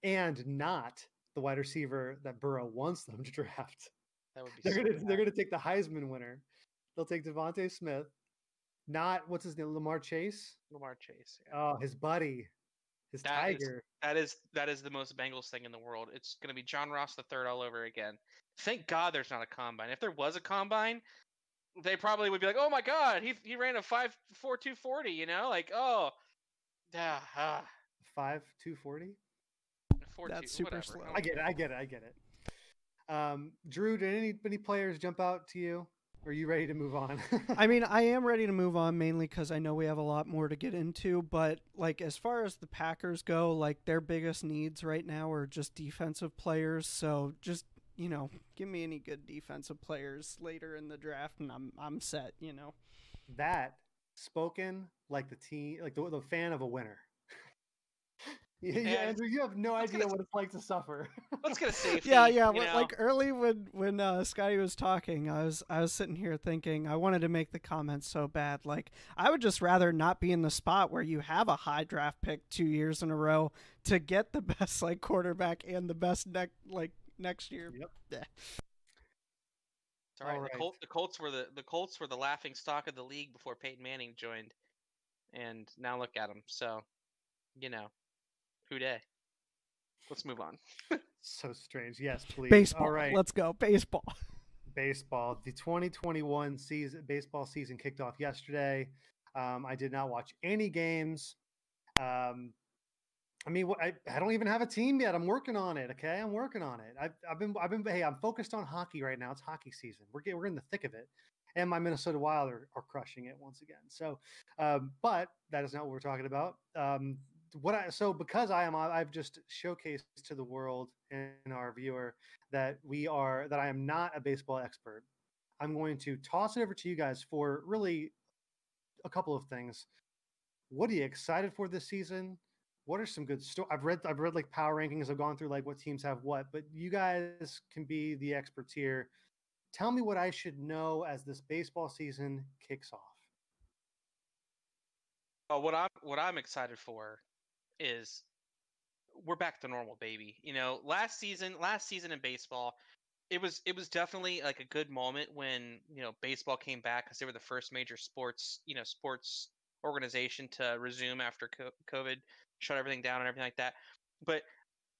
and not the wide receiver that Burrow wants them to draft. That would be. They're so gonna they're gonna take the Heisman winner. They'll take DeVonta Smith, not what's his name, Ja'Marr Chase. Ja'Marr Chase. yeah. Oh, his buddy, his That is- tiger. That is that is the most Bengals thing in the world. It's going to be John Ross the third all over again. Thank God there's not a combine. If there was a combine, they probably would be like, "Oh my God, he he ran a five four two forty." You know, like oh, yeah, ah, Five two forty. four That's two, super whatever. slow. I get it. I get it. I get it. Um, Drew, did any any players jump out to you? Are you ready to move on? I mean, I am ready to move on mainly because I know we have a lot more to get into. But like, as far as the Packers go, like their biggest needs right now are just defensive players. So just you know, give me any good defensive players later in the draft, and I'm I'm set. You know. that spoken like the team, like the, the fan of a winner. Yeah, yeah, And Andrew, you have no idea get a- what it's like to suffer. Let's get a safety. Yeah, yeah. you know? Like early when when uh, Scotty was talking, I was I was sitting here thinking I wanted to make the comment so bad. Like I would just rather not be in the spot where you have a high draft pick two years in a row to get the best like quarterback and the best neck like next year. Yep. Yeah. It's all right. Alright. The, Col- the Colts were the the Colts were the laughing stock of the league before Peyton Manning joined, and now look at them. So, you know, who day? Let's move on. so strange. Yes, please. Baseball. All right. Let's go baseball. baseball. The 2021 season baseball season kicked off yesterday. Um, I did not watch any games. Um, I mean, I, I don't even have a team yet. I'm working on it. Okay, I'm working on it. I've, I've been I've been hey, I'm focused on hockey right now. It's hockey season. We're getting, we're in the thick of it, and my Minnesota Wild are, are crushing it once again. So, um, but that is not what we're talking about. Um, what I so because I am uh, I've just showcased to the world and our viewer that we are that I am not a baseball expert. I'm going to toss it over to you guys for really a couple of things. What are you excited for this season? What are some good stories? I've read I've read like power rankings. I've gone through like what teams have what, but you guys can be the experts here. Tell me what I should know as this baseball season kicks off. Oh, what I'm what I'm excited for is we're back to normal, baby. You know, last season, last season in baseball, it was it was definitely like a good moment when you know baseball came back because they were the first major sports you know sports organization to resume after COVID, shut everything down and everything like that. But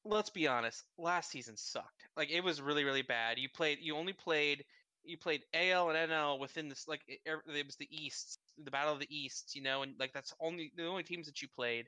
let's be honest, last season sucked. Like it was really really bad. You played you only played you played AL and NL within this like it, er, it was the East, the Battle of the East, you know, and like that's only the only teams that you played.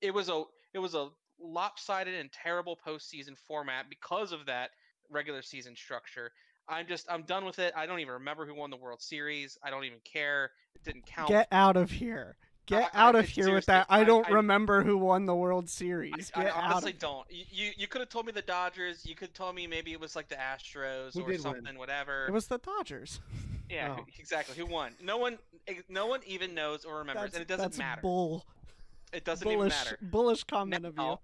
It was a it was a lopsided and terrible postseason format because of that regular season structure. I'm just I'm done with it. I don't even remember who won the World Series. I don't even care. It didn't count. Get out of here. Get I, out of I, here with that. I, don't remember who won the World Series. Get I, honestly don't. You you could have told me the Dodgers. You could have told me maybe it was like the Astros who or something, win? whatever. It was the Dodgers. Yeah, oh. exactly. Who won? No one eh, no one even knows or remembers, that's, and it doesn't that's matter. Bull. It doesn't bullish, even matter. Bullish comment now, of you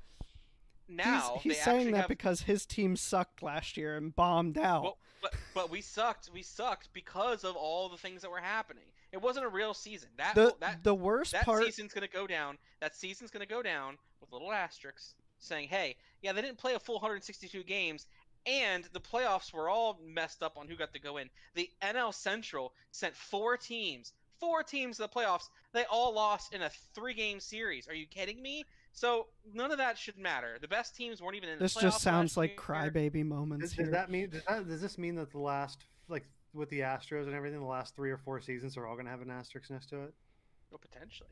now he's, he's saying that have... because his team sucked last year and bombed out. Well, but but we sucked. We sucked because of all the things that were happening. It wasn't a real season. That the that, the worst that part. That season's gonna go down. That season's gonna go down with little asterisks saying, "Hey, yeah, they didn't play a full 162 games." And the playoffs were all messed up on who got to go in. The NL Central sent four teams, four teams to the playoffs. They all lost in a three-game series. Are you kidding me? So none of that should matter. The best teams weren't even in. This just sounds like crybaby moments. Does, here. does that mean? Does, that, does this mean that the last, like with the Astros and everything, the last three or four seasons are all going to have an asterisk next to it? Well, potentially.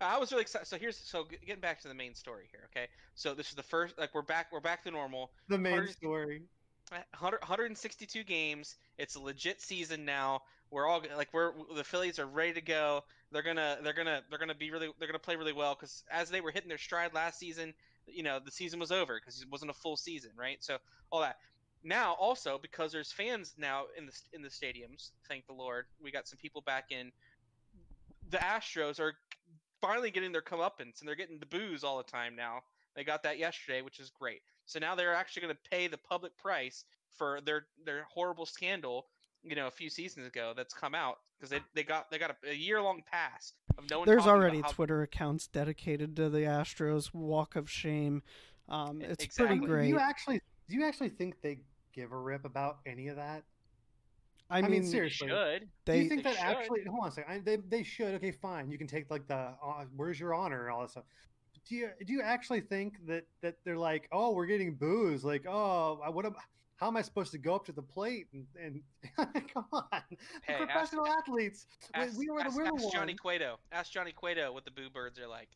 I was really excited. So here's so getting back to the main story here. Okay, so this is the first. Like we're back. We're back to normal. The main story. 100, 162 games. It's a legit season now. We're all like we're the Phillies are ready to go. They're gonna they're gonna they're gonna be really they're gonna play really well because as they were hitting their stride last season, you know the season was over because it wasn't a full season, right? So all that. Now also because there's fans now in the in the stadiums, thank the Lord, we got some people back in. The Astros are finally getting their comeuppance and they're getting the booze all the time now. They got that yesterday, which is great. So now they're actually going to pay the public price for their their horrible scandal you know a few seasons ago that's come out because they, they got they got a, a year long pass of no one. There's already how... Twitter accounts dedicated to the Astros Walk of Shame. Um, it's exactly. pretty great. Do you actually do you actually think they give a rip about any of that? I, I mean, mean, seriously, should. They, do you think that should. actually? Hold on a second. I, they they should. Okay, fine. You can take like the uh, where's your honor and all that stuff. Do you do you actually think that that they're like, oh, we're getting booze? Like, oh, I what about how am I supposed to go up to the plate and, and come on, hey, professional ask, athletes? Ask, we were ask, the ask Johnny Cueto. Ask Johnny Cueto what the boo birds are like.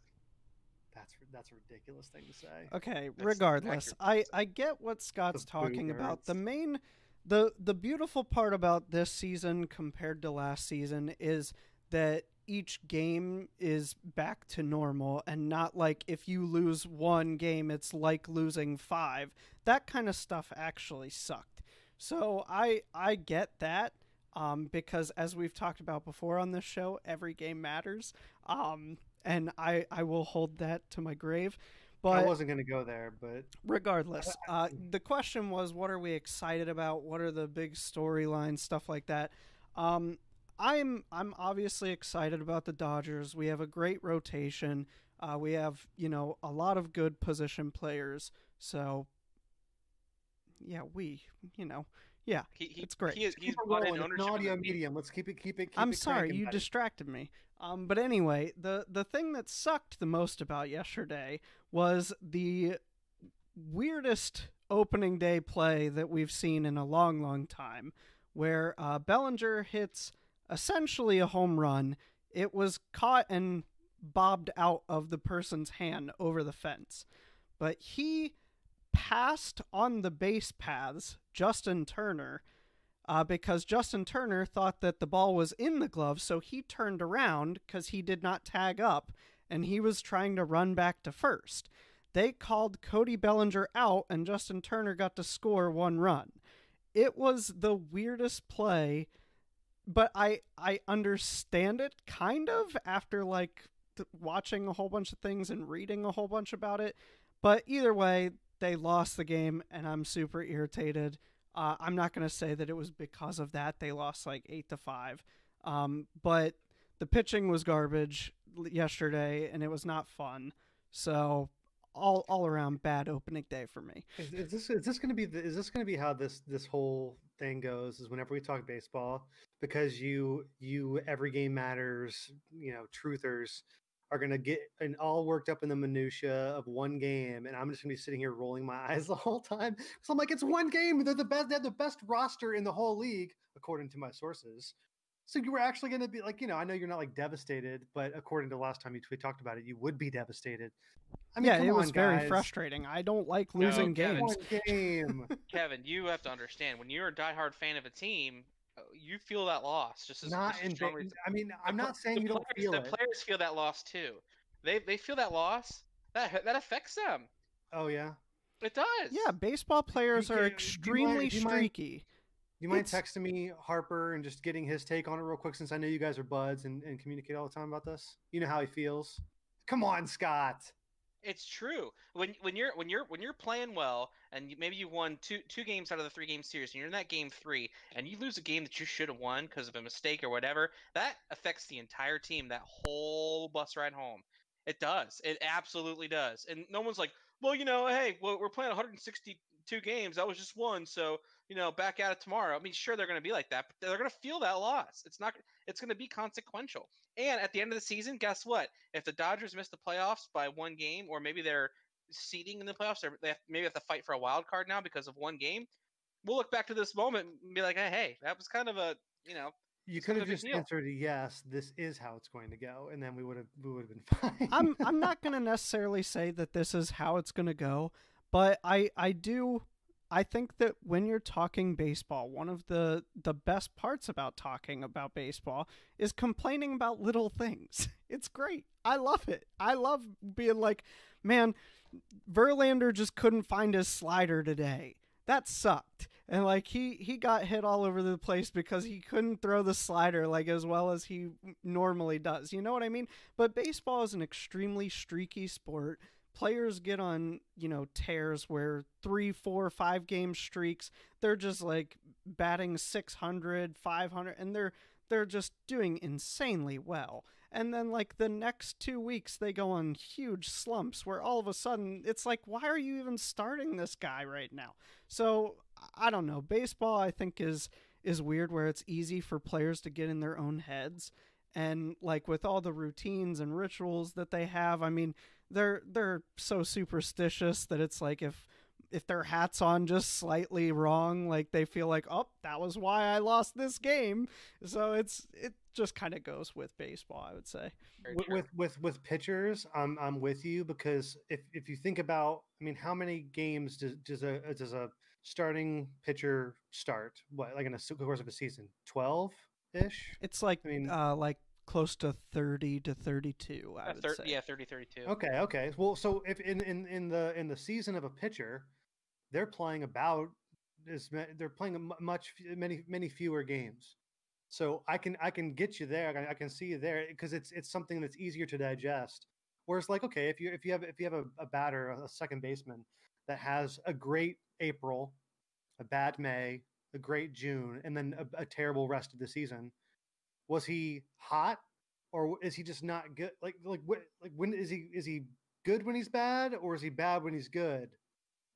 That's that's a ridiculous thing to say. Okay, that's regardless, I I get what Scott's the talking about. The main, the the beautiful part about this season compared to last season is that each game is back to normal and not like if you lose one game it's like losing 5 that kind of stuff actually sucked so i i get that um, because as we've talked about before on this show every game matters um, and i i will hold that to my grave but I wasn't going to go there, but regardless, uh, the question was, what are we excited about? What are the big storylines, stuff like that? Um, I'm I'm obviously excited about the Dodgers. We have a great rotation. Uh, we have you know a lot of good position players. So yeah, we you know yeah, he, he, it's great. He is, he's bought in ownership. An audio medium. Let's keep it keep it. Keep I'm it sorry, you distracted me. Um, but anyway, the the thing that sucked the most about yesterday was the weirdest opening day play that we've seen in a long, long time, where uh, Bellinger hits essentially a home run. It was caught and bobbed out of the person's hand over the fence. But he passed on the base paths, Justin Turner, uh, because Justin Turner thought that the ball was in the glove, so he turned around because he did not tag up and he was trying to run back to first. They called Cody Bellinger out, and Justin Turner got to score one run. It was the weirdest play, but I I understand it kind of after like th- watching a whole bunch of things and reading a whole bunch about it. But either way, they lost the game, and I'm super irritated. Uh, I'm not to say that it was because of that. They lost like eight to five, um, but the pitching was garbage yesterday, and it was not fun. So all all around bad opening day for me. Is, is this is this to be the, is this to be how this this whole thing goes? Is whenever we talk baseball, because you you every game matters, you know, truthers are to get and all worked up in the minutia of one game, and I'm just to be sitting here rolling my eyes the whole time. So I'm like, it's one game. They're the best. They have the best roster in the whole league, according to my sources. So you were actually going to be like, you know, I know you're not like devastated, but according to last time you we talked about it, you would be devastated. I mean, yeah, it was on, very frustrating. I don't like losing no, games. game. Kevin, you have to understand when you're a diehard fan of a team, uh, you feel that loss just as not just in. I mean, I'm not saying you don't players, feel the it. The players feel that loss too. They they feel that loss. That that affects them. Oh yeah. It does. Yeah, baseball players you are can, extremely do you mind, streaky. You mind it's... texting me Harper and just getting his take on it real quick since I know you guys are buds and, and communicate all the time about this? You know how he feels. Come on, Scott. It's true. When when you're when you're when you're playing well and maybe you won two two games out of the three game series and you're in that game three and you lose a game that you should have won because of a mistake or whatever, that affects the entire team. That whole bus ride home. It does. It absolutely does. And no one's like, well, you know, hey, well, we're playing 162 games. That was just one, so you know, back at it tomorrow. I mean, sure they're going to be like that, but they're going to feel that loss. It's not. It's going to be consequential. And at the end of the season, guess what? If the Dodgers miss the playoffs by one game, or maybe they're seeding in the playoffs, or they have, maybe have to fight for a wild card now because of one game, we'll look back to this moment and be like, hey, hey, that was kind of a, you know. You could have just answered yes. This is how it's going to go, and then we would have we would have been fine. I'm I'm not going to necessarily say that this is how it's going to go, but I I do I think that when you're talking baseball, one of the the best parts about talking about baseball is complaining about little things. It's great. I love it. I love being like, man, Verlander just couldn't find his slider today. That sucked. And like he he got hit all over the place because he couldn't throw the slider like as well as he normally does. You know what I mean? But baseball is an extremely streaky sport players get on you know tears where three four five game streaks they're just like batting 600 500 and they're they're just doing insanely well. And then like the next two weeks they go on huge slumps where all of a sudden it's like why are you even starting this guy right now? So i don't know. Baseball i think is is weird where it's easy for players to get in their own heads. And like with all the routines and rituals that they have i mean they're they're so superstitious that it's like if if their hat's on just slightly wrong, like they feel like, oh, that was why I lost this game. So it's it just kind of goes with baseball, I would say. With, with with with pitchers, I'm I'm with you because if if you think about, I mean, how many games does does a does a starting pitcher start? What like in a course of a season, twelve ish? It's like I mean, uh, like close to 30 to 32 I uh, would thir- say. yeah 30 32 okay okay. Well so if in, in in the in the season of a pitcher they're playing about as they're playing much many many fewer games. So i can i can get you there. I can see you there because it's it's something that's easier to digest. Whereas like okay if you if you have if you have a, a batter a second baseman that has a great april a bad may a great june and then a, a terrible rest of the season was he hot or is he just not good? Like like what like when is he is he good when he's bad or is he bad when he's good?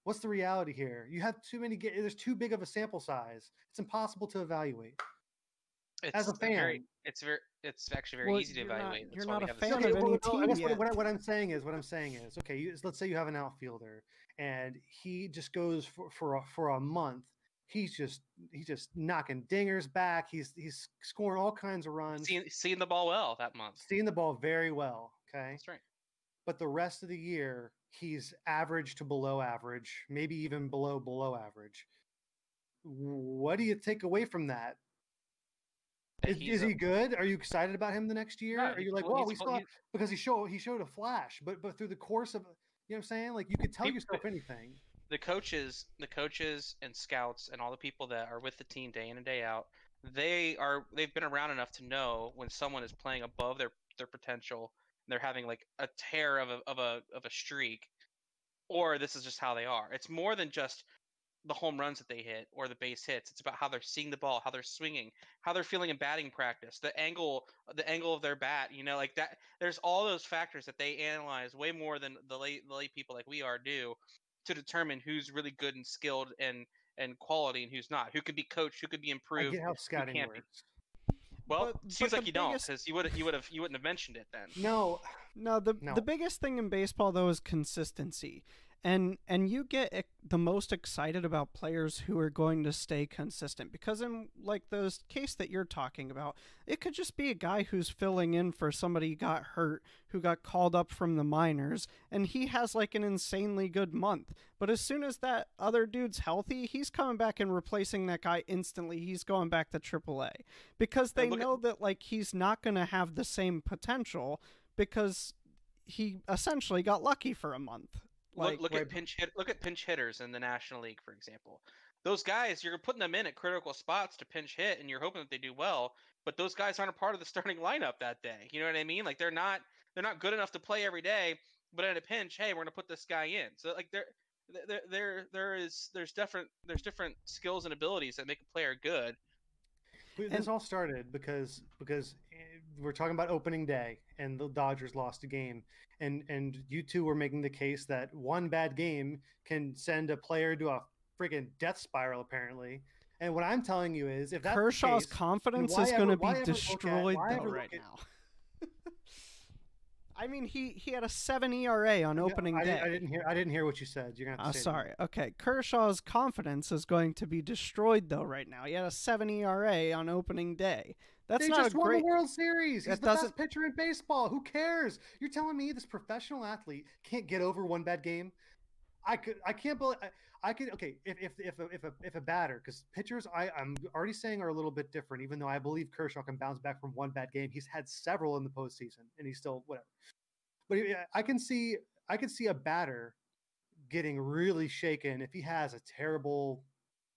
What's the reality here? You have too many. There's too big of a sample size. It's impossible to evaluate. It's As a fan, very, it's very, it's actually very well, easy to evaluate. Not, you're not a fan of any team yet. What, what, what, I'm saying is, what I'm saying is, okay, you, let's say you have an outfielder and he just goes for for a, for a month he's just he's just knocking dingers back. He's he's scoring all kinds of runs. Seeing, seeing the ball well that month. Seeing the ball very well. Okay. That's right. But the rest of the year, he's average to below average, maybe even below below average. what do you take away from that? Is, is a- he good? Are you excited about him the next year? No, Are you like, well, well, we still have, because he showed he showed a flash, but but through the course of, you know what I'm saying? Like you could tell People- yourself anything. The coaches, the coaches and scouts and all the people that are with the team day in and day out, they are they've been around enough to know when someone is playing above their their potential and they're having like a tear of a of a of a streak, or this is just how they are. It's more than just the home runs that they hit or the base hits. It's about how they're seeing the ball, how they're swinging, how they're feeling in batting practice, the angle, the angle of their bat. You know, like that. There's all those factors that they analyze way more than the lay the lay people like we are do to determine who's really good and skilled and and quality and who's not. Who could be coached, who could be I improved. get how scouting can't be. Well, But- seems but like the you don't, biggest- because you would you would have you wouldn't have mentioned it then. No, No, the No. the biggest thing in baseball though is consistency. And and you get the most excited about players who are going to stay consistent because in like the case that you're talking about, it could just be a guy who's filling in for somebody who got hurt, who got called up from the minors, and he has like an insanely good month. But as soon as that other dude's healthy, he's coming back and replacing that guy instantly. He's going back to AAA because they look at- know that like he's not going to have the same potential because he essentially got lucky for a month. Like look look right. at pinch hit look at pinch hitters in the National League, for example. Those guys, you're putting them in at critical spots to pinch hit, and you're hoping that they do well. But those guys aren't a part of the starting lineup that day. You know what I mean? Like they're not they're not good enough to play every day. But in a pinch, hey, we're gonna put this guy in. So like there there there there is there's different there's different skills and abilities that make a player good. We- And- this all started because because we're talking about opening day and the Dodgers lost a game and and you two were making the case that one bad game can send a player to a freaking death spiral apparently. And what I'm telling you is if that's Kershaw's case, confidence is going to be ever at- destroyed why though right at- now. I mean, he he had a seven ERA on opening I, day. didn't- I didn't hear I didn't hear what you said. You're gonna have to uh, say it again. sorry. Okay, Kershaw's confidence is going to be destroyed though right now. He had a seven ERA on opening day. That's they not just a won great. the World Series. He's That the best doesn't- pitcher in baseball. Who cares? You're telling me this professional athlete can't get over one bad game? I could. I can't believe. I, I could. Okay, if if if a, if a if a batter, because pitchers, I I'm already saying are a little bit different. Even though I believe Kershaw can bounce back from one bad game, he's had several in the postseason, and he's still whatever. But I can see. I can see a batter getting really shaken if he has a terrible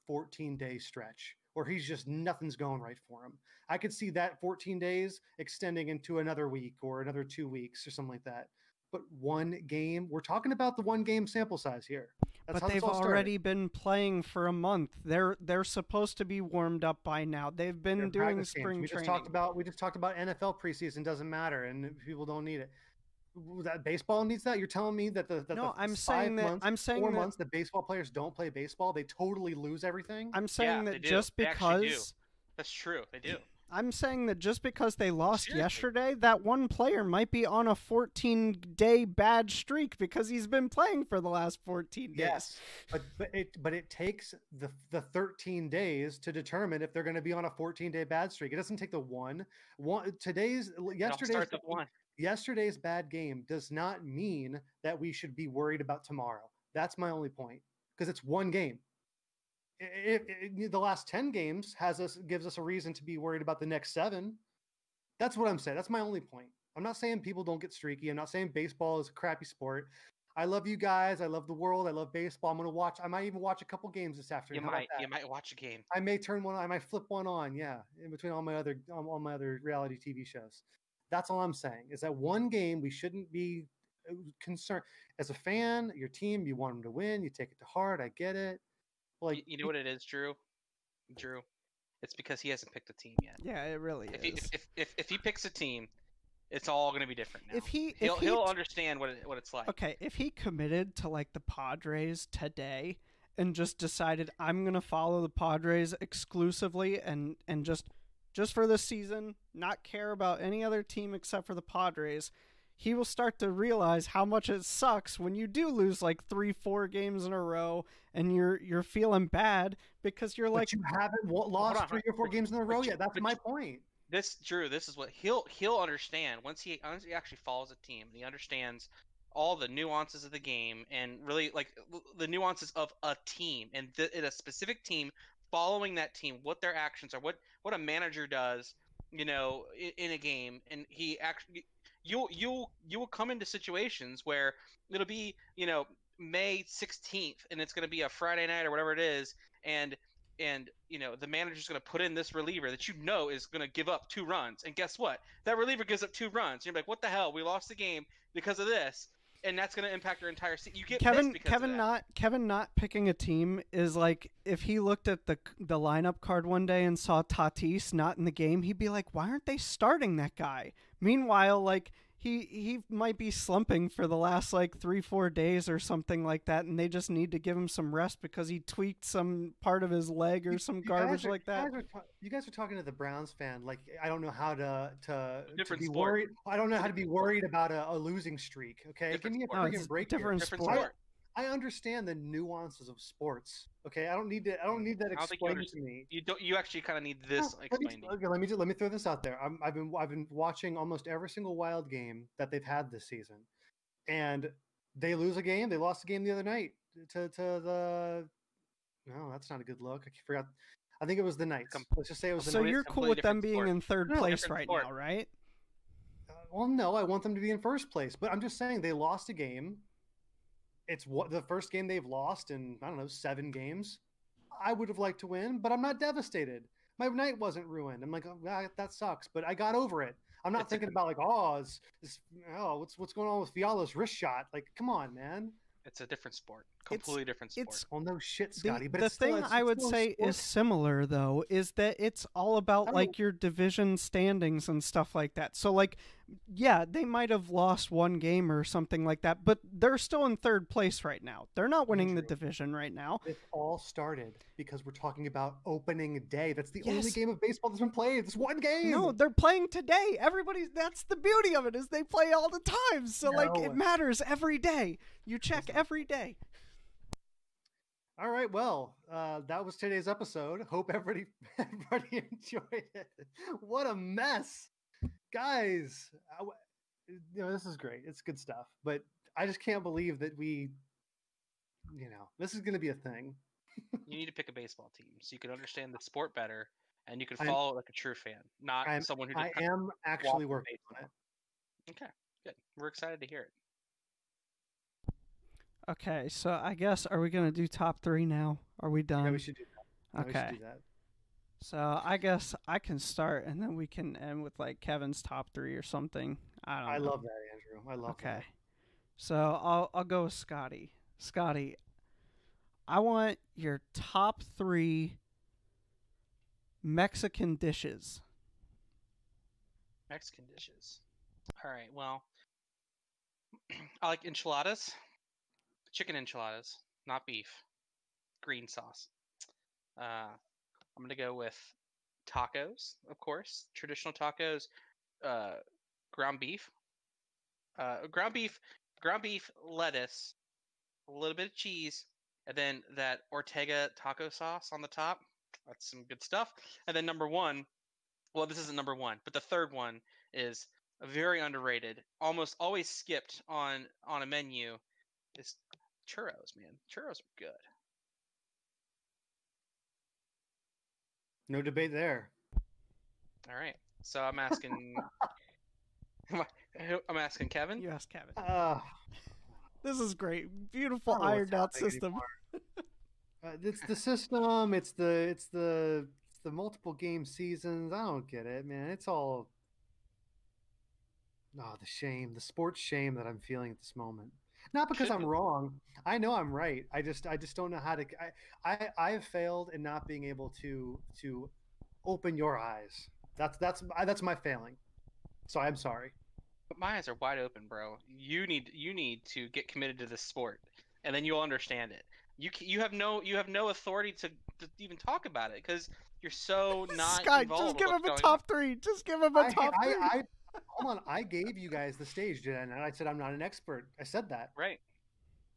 14 day stretch or he's just nothing's going right for him. I could see that 14 days extending into another week or another two weeks or something like that. But one game, we're talking about the one game sample size here. That's but how they've already been playing for a month. They're they're supposed to be warmed up by now. They've been They're doing games. spring We training. just talked about we just talked about NFL preseason doesn't matter and people don't need it. W- That baseball needs that. You're telling me that the that no, the I'm five saying that months, I'm saying four that months that baseball players don't play baseball, they totally lose everything. I'm saying they that do. just They do. because That's true. They do. I'm saying that just because they lost Seriously. yesterday, that one player might be on a 14 day bad streak because he's been playing for the last 14 days. Yes, but but it but it takes the the 13 days to determine if they're going to be on a 14 day bad streak. It doesn't take the one one today's yesterday's starts with one. Yesterday's bad game does not mean that we should be worried about tomorrow. That's my only point because it's one game. If, the last 10 games has us gives us a reason to be worried about the next 7. That's what I'm saying. That's my only point. I'm not saying people don't get streaky. I'm not saying baseball is a crappy sport. I love you guys. I love the world. I love baseball. I'm going to watch I might even watch a couple games this You afternoon. How might you might watch a game. I may turn one on. I might flip one on. Yeah, in between all my other all my other reality TV shows. That's all I'm saying. Is that one game we shouldn't be uh, concerned as a fan. Your team, you want them to win. You take it to heart. I get it. Like you, you know what it is, Drew? Drew, it's because he hasn't picked a team yet. Yeah, it really If he, is. if, if, if, if he picks a team, it's all going to be different now. If he, if he'll he he'll understand what it, what it's like. okay, if he committed to like the Padres today and just decided I'm gonna follow the Padres exclusively and and just just for this season, not care about any other team except for the Padres, he will start to realize how much it sucks when you do lose like three, four games in a row and you're you're feeling bad because you're but like you haven't lost on, three or four games in a row you- yet. That's my you- point. This Drew, this is what he'll he'll understand once he once he actually follows a team and he understands all the nuances of the game and really like the nuances of a team and th- in a specific team following that team, what their actions are, what what a manager does, you know, in, in a game, and he actually you'll you'll you will come into situations where it'll be you know May 16th and it's going to be a Friday night or whatever it is and and you know the manager's going to put in this reliever that you know is going to give up two runs and guess what? That reliever gives up two runs you're like what the hell? We lost the game because of this and that's going to impact your entire season you get Kevin Kevin not Kevin not picking a team is like if he looked at the the lineup card one day and saw Tatis not in the game, he'd be like, "Why aren't they starting that guy?" Meanwhile, like he he might be slumping for the last like 3-4 days or something like that and they just need to give him some rest because he tweaked some part of his leg or You- some you garbage are- like that. You guys, are ta- you guys are talking to the Browns fan. Like I don't know how to to, to be sport. worried. I don't know how to be worried about a, a losing streak. Okay, Different give me a sport. No, freaking break. different different sport. Sport I understand the nuances of sports. Okay, I don't need to. I don't need that I don't think you explained to me. you don't you actually kind of need this No, let me, explained okay, let me ju- let me throw this out there. I'm, I've been I've been watching almost every single wild game that they've had this season, and they lose a game. They lost a game the other night to to the. No, that's not a good look. I forgot. I think it was the Knights. Com- Let's just say it was the So Knights. you're cool with them being sport. in third No, place right sport. now, right? Uh, well, no, I want them to be in first place, but I'm just saying they lost a game. It's what the first game they've lost in I don't know seven games. I would have liked to win, but I'm not devastated. My night wasn't ruined. I'm like, oh, that sucks, but I got over it. I'm not thinking about like, oh, it's, it's, oh, what's what's going on with Fiala's wrist shot? Like, come on, man. It's a different sport, completely different sport. It's Well, no shit, the, Scotty. but the it's still- thing it's- I would say sport. is similar though is that it's all about I don't- like your division standings and stuff like that. So like yeah, they might have lost one game or something like that, but they're still in third place right now. They're not winning the division right now. It all started because we're talking about opening day. That's the only game of baseball that's been played. It's one game. No, they're playing today. Everybody's that's the beauty of it is they play all the time. So like it matters every day. You check every day. All right, well, uh, that was today's episode. Hope everybody everybody enjoyed it. What a mess, guys! I you know this is great. It's good stuff, but I just can't believe that we, you know, this is going to be a thing. you need to pick a baseball team so you can understand the sport better and you can I'm- follow it like a true fan, not I'm- someone who I am actually working on it. Okay, good. We're excited to hear it. Okay, so I guess are we gonna do top three now? Are we done? Yeah, we should do that. Yeah, we should okay. do that. So I guess I can start, and then we can end with like Kevin's top three or something. I don't. I know. love that, Andrew. I love Okay. that. So I'll I'll go with Scotty. Scotty, I want your top three Mexican dishes. Mexican dishes. All right. Well, I like enchiladas, chicken enchiladas, not beef, green sauce. Uh, I'm gonna go with tacos, of course, traditional tacos, uh, ground beef, uh, ground beef, ground beef, lettuce, a little bit of cheese, and then that Ortega taco sauce on the top. That's some good stuff. And then number one, well, this isn't number one, but the third one is very underrated, almost always skipped on on a menu. Is churros, man. Churros are good. No debate there. All right. So I'm asking. I'm asking Kevin. You ask Kevin. Uh, This is great. Beautiful I don't ironed out system. Uh, it's the system. It's the it's the it's the multiple game seasons. I don't get it, man. It's all oh the shame, the sports shame that I'm feeling at this moment. Not because I'm wrong. I know I'm right. I just I just don't know how to. I I I have failed in not being able to to open your eyes. That's that's that's my failing. So I'm sorry. But my eyes are wide open, bro. You need you need to get committed to this sport, and then you'll understand it. You you have no you have no authority to, to even talk about it because you're so not involved. just give him a top three. Just give him a I, top I, three. I, hold on. I gave you guys the stage, did I? not? I said I'm not an expert. I said that. Right.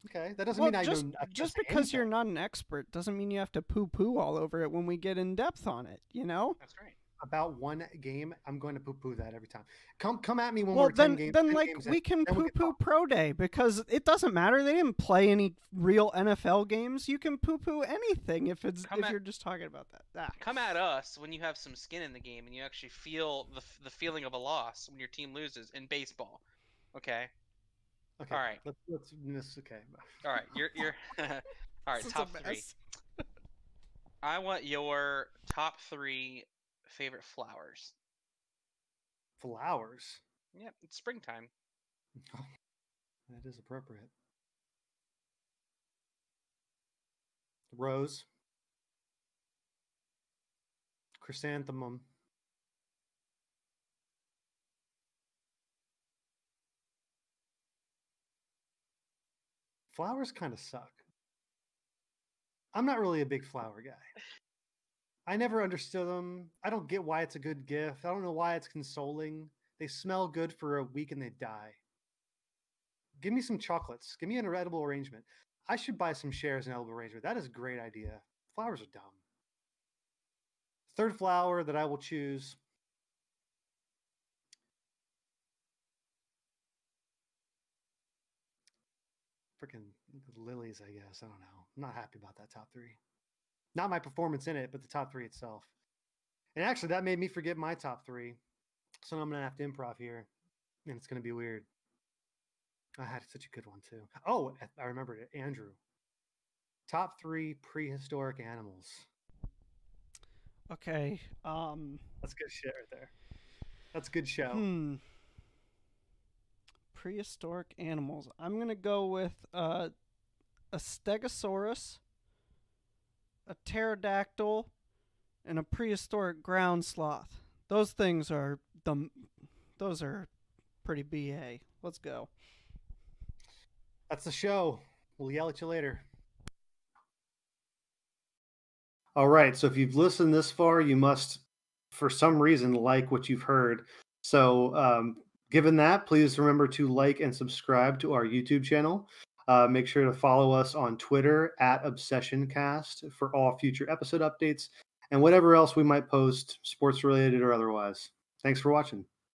Okay, that doesn't well, mean I just know. I just can't say because you're not an expert doesn't mean you have to poo poo all over it when we get in depth on it. You know. That's right. About one game, I'm going to poo poo that every time. Come come at me when well, we're then, 10 games. then 10 like games we in, can then we poo can poo pro day because it doesn't matter. They didn't play any real NFL games. You can poo poo anything if it's Come if at- you're just talking about that. Ah. Come at us when you have some skin in the game and you actually feel the the feeling of a loss when your team loses in baseball. Okay. Okay. All right. Let's let's this okay. All right. You're you're. All right. This Top three. I want your top three favorite flowers. Flowers. Yep. It's springtime. That is appropriate. Rose. Chrysanthemum. Flowers kind of suck. I'm not really a big flower guy. I never understood them. I don't get why it's a good gift. I don't know why it's consoling. They smell good for a week and they die. Give me some chocolates. Give me an edible arrangement. I should buy some shares in edible arrangement. That is a great idea. Flowers are dumb. Third flower that I will choose. Freaking lilies, I guess. I don't know. I'm not happy about that top three. Not my performance in it, but the top three itself. And actually, that made me forget my top three. So I'm gonna have to improv here, and it's gonna be weird. I had such a good one too. Oh, I- remembered it. Andrew. Top three prehistoric animals. Okay. Um. That's good shit right there. That's good show. Hmm. Prehistoric animals. I'm gonna go with uh, a Stegosaurus, a pterodactyl, and a prehistoric ground sloth. Those things are the. Those are pretty ba. Let's go. That's the show. We'll yell at you later. All right. So if you've listened this far, you must, for some reason, like what you've heard. So, um, given that, please remember to like and subscribe to our YouTube channel. Uh, make sure to follow us on Twitter at ObsessionCast for all future episode updates and whatever else we might post, sports related or otherwise. Thanks for watching.